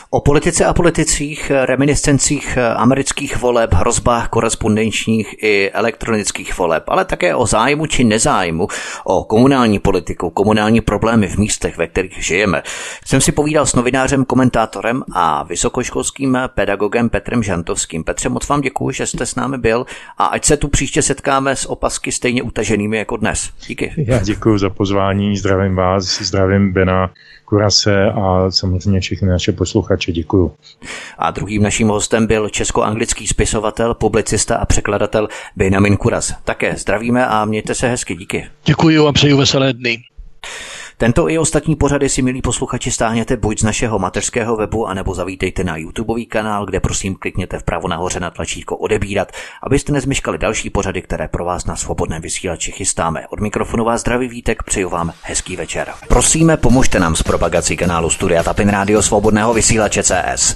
O politice a politicích, reminiscencích amerických voleb, hrozbách korespondenčních i elektronických voleb, ale také o zájmu či nezájmu, o komunální politiku, komunální problémy v místech, ve kterých žijeme. Jsem si povídal s novinářem, komentátorem a vysokoškolským pedagogem Petrem Žantovským. Petře, moc vám děkuji, že jste s námi byl a ať se tu příště setkáme s opasky stejně utaženými jako dnes. Díky. Já děkuji za pozvání, zdravím vás, zdravím Bena Kurase a samozřejmě všechny naše posluchače. Děkuju. A druhým naším hostem byl česko-anglický spisovatel, publicista a překladatel Benjamin Kuras. Také zdravíme a mějte se hezky. Díky. Děkuji a přeju veselé dny. Tento i ostatní pořady si, milí posluchači, stáhněte buď z našeho mateřského webu, anebo zavítejte na YouTubeový kanál, kde prosím klikněte vpravo nahoře na tlačítko odebírat, abyste nezmiškali další pořady, které pro vás na svobodném vysílači chystáme. Od mikrofonu vás zdraví vítek, přeju vám hezký večer. Prosíme, pomožte nám s propagací kanálu Studia Tapin Rádio Svobodného vysílače CS.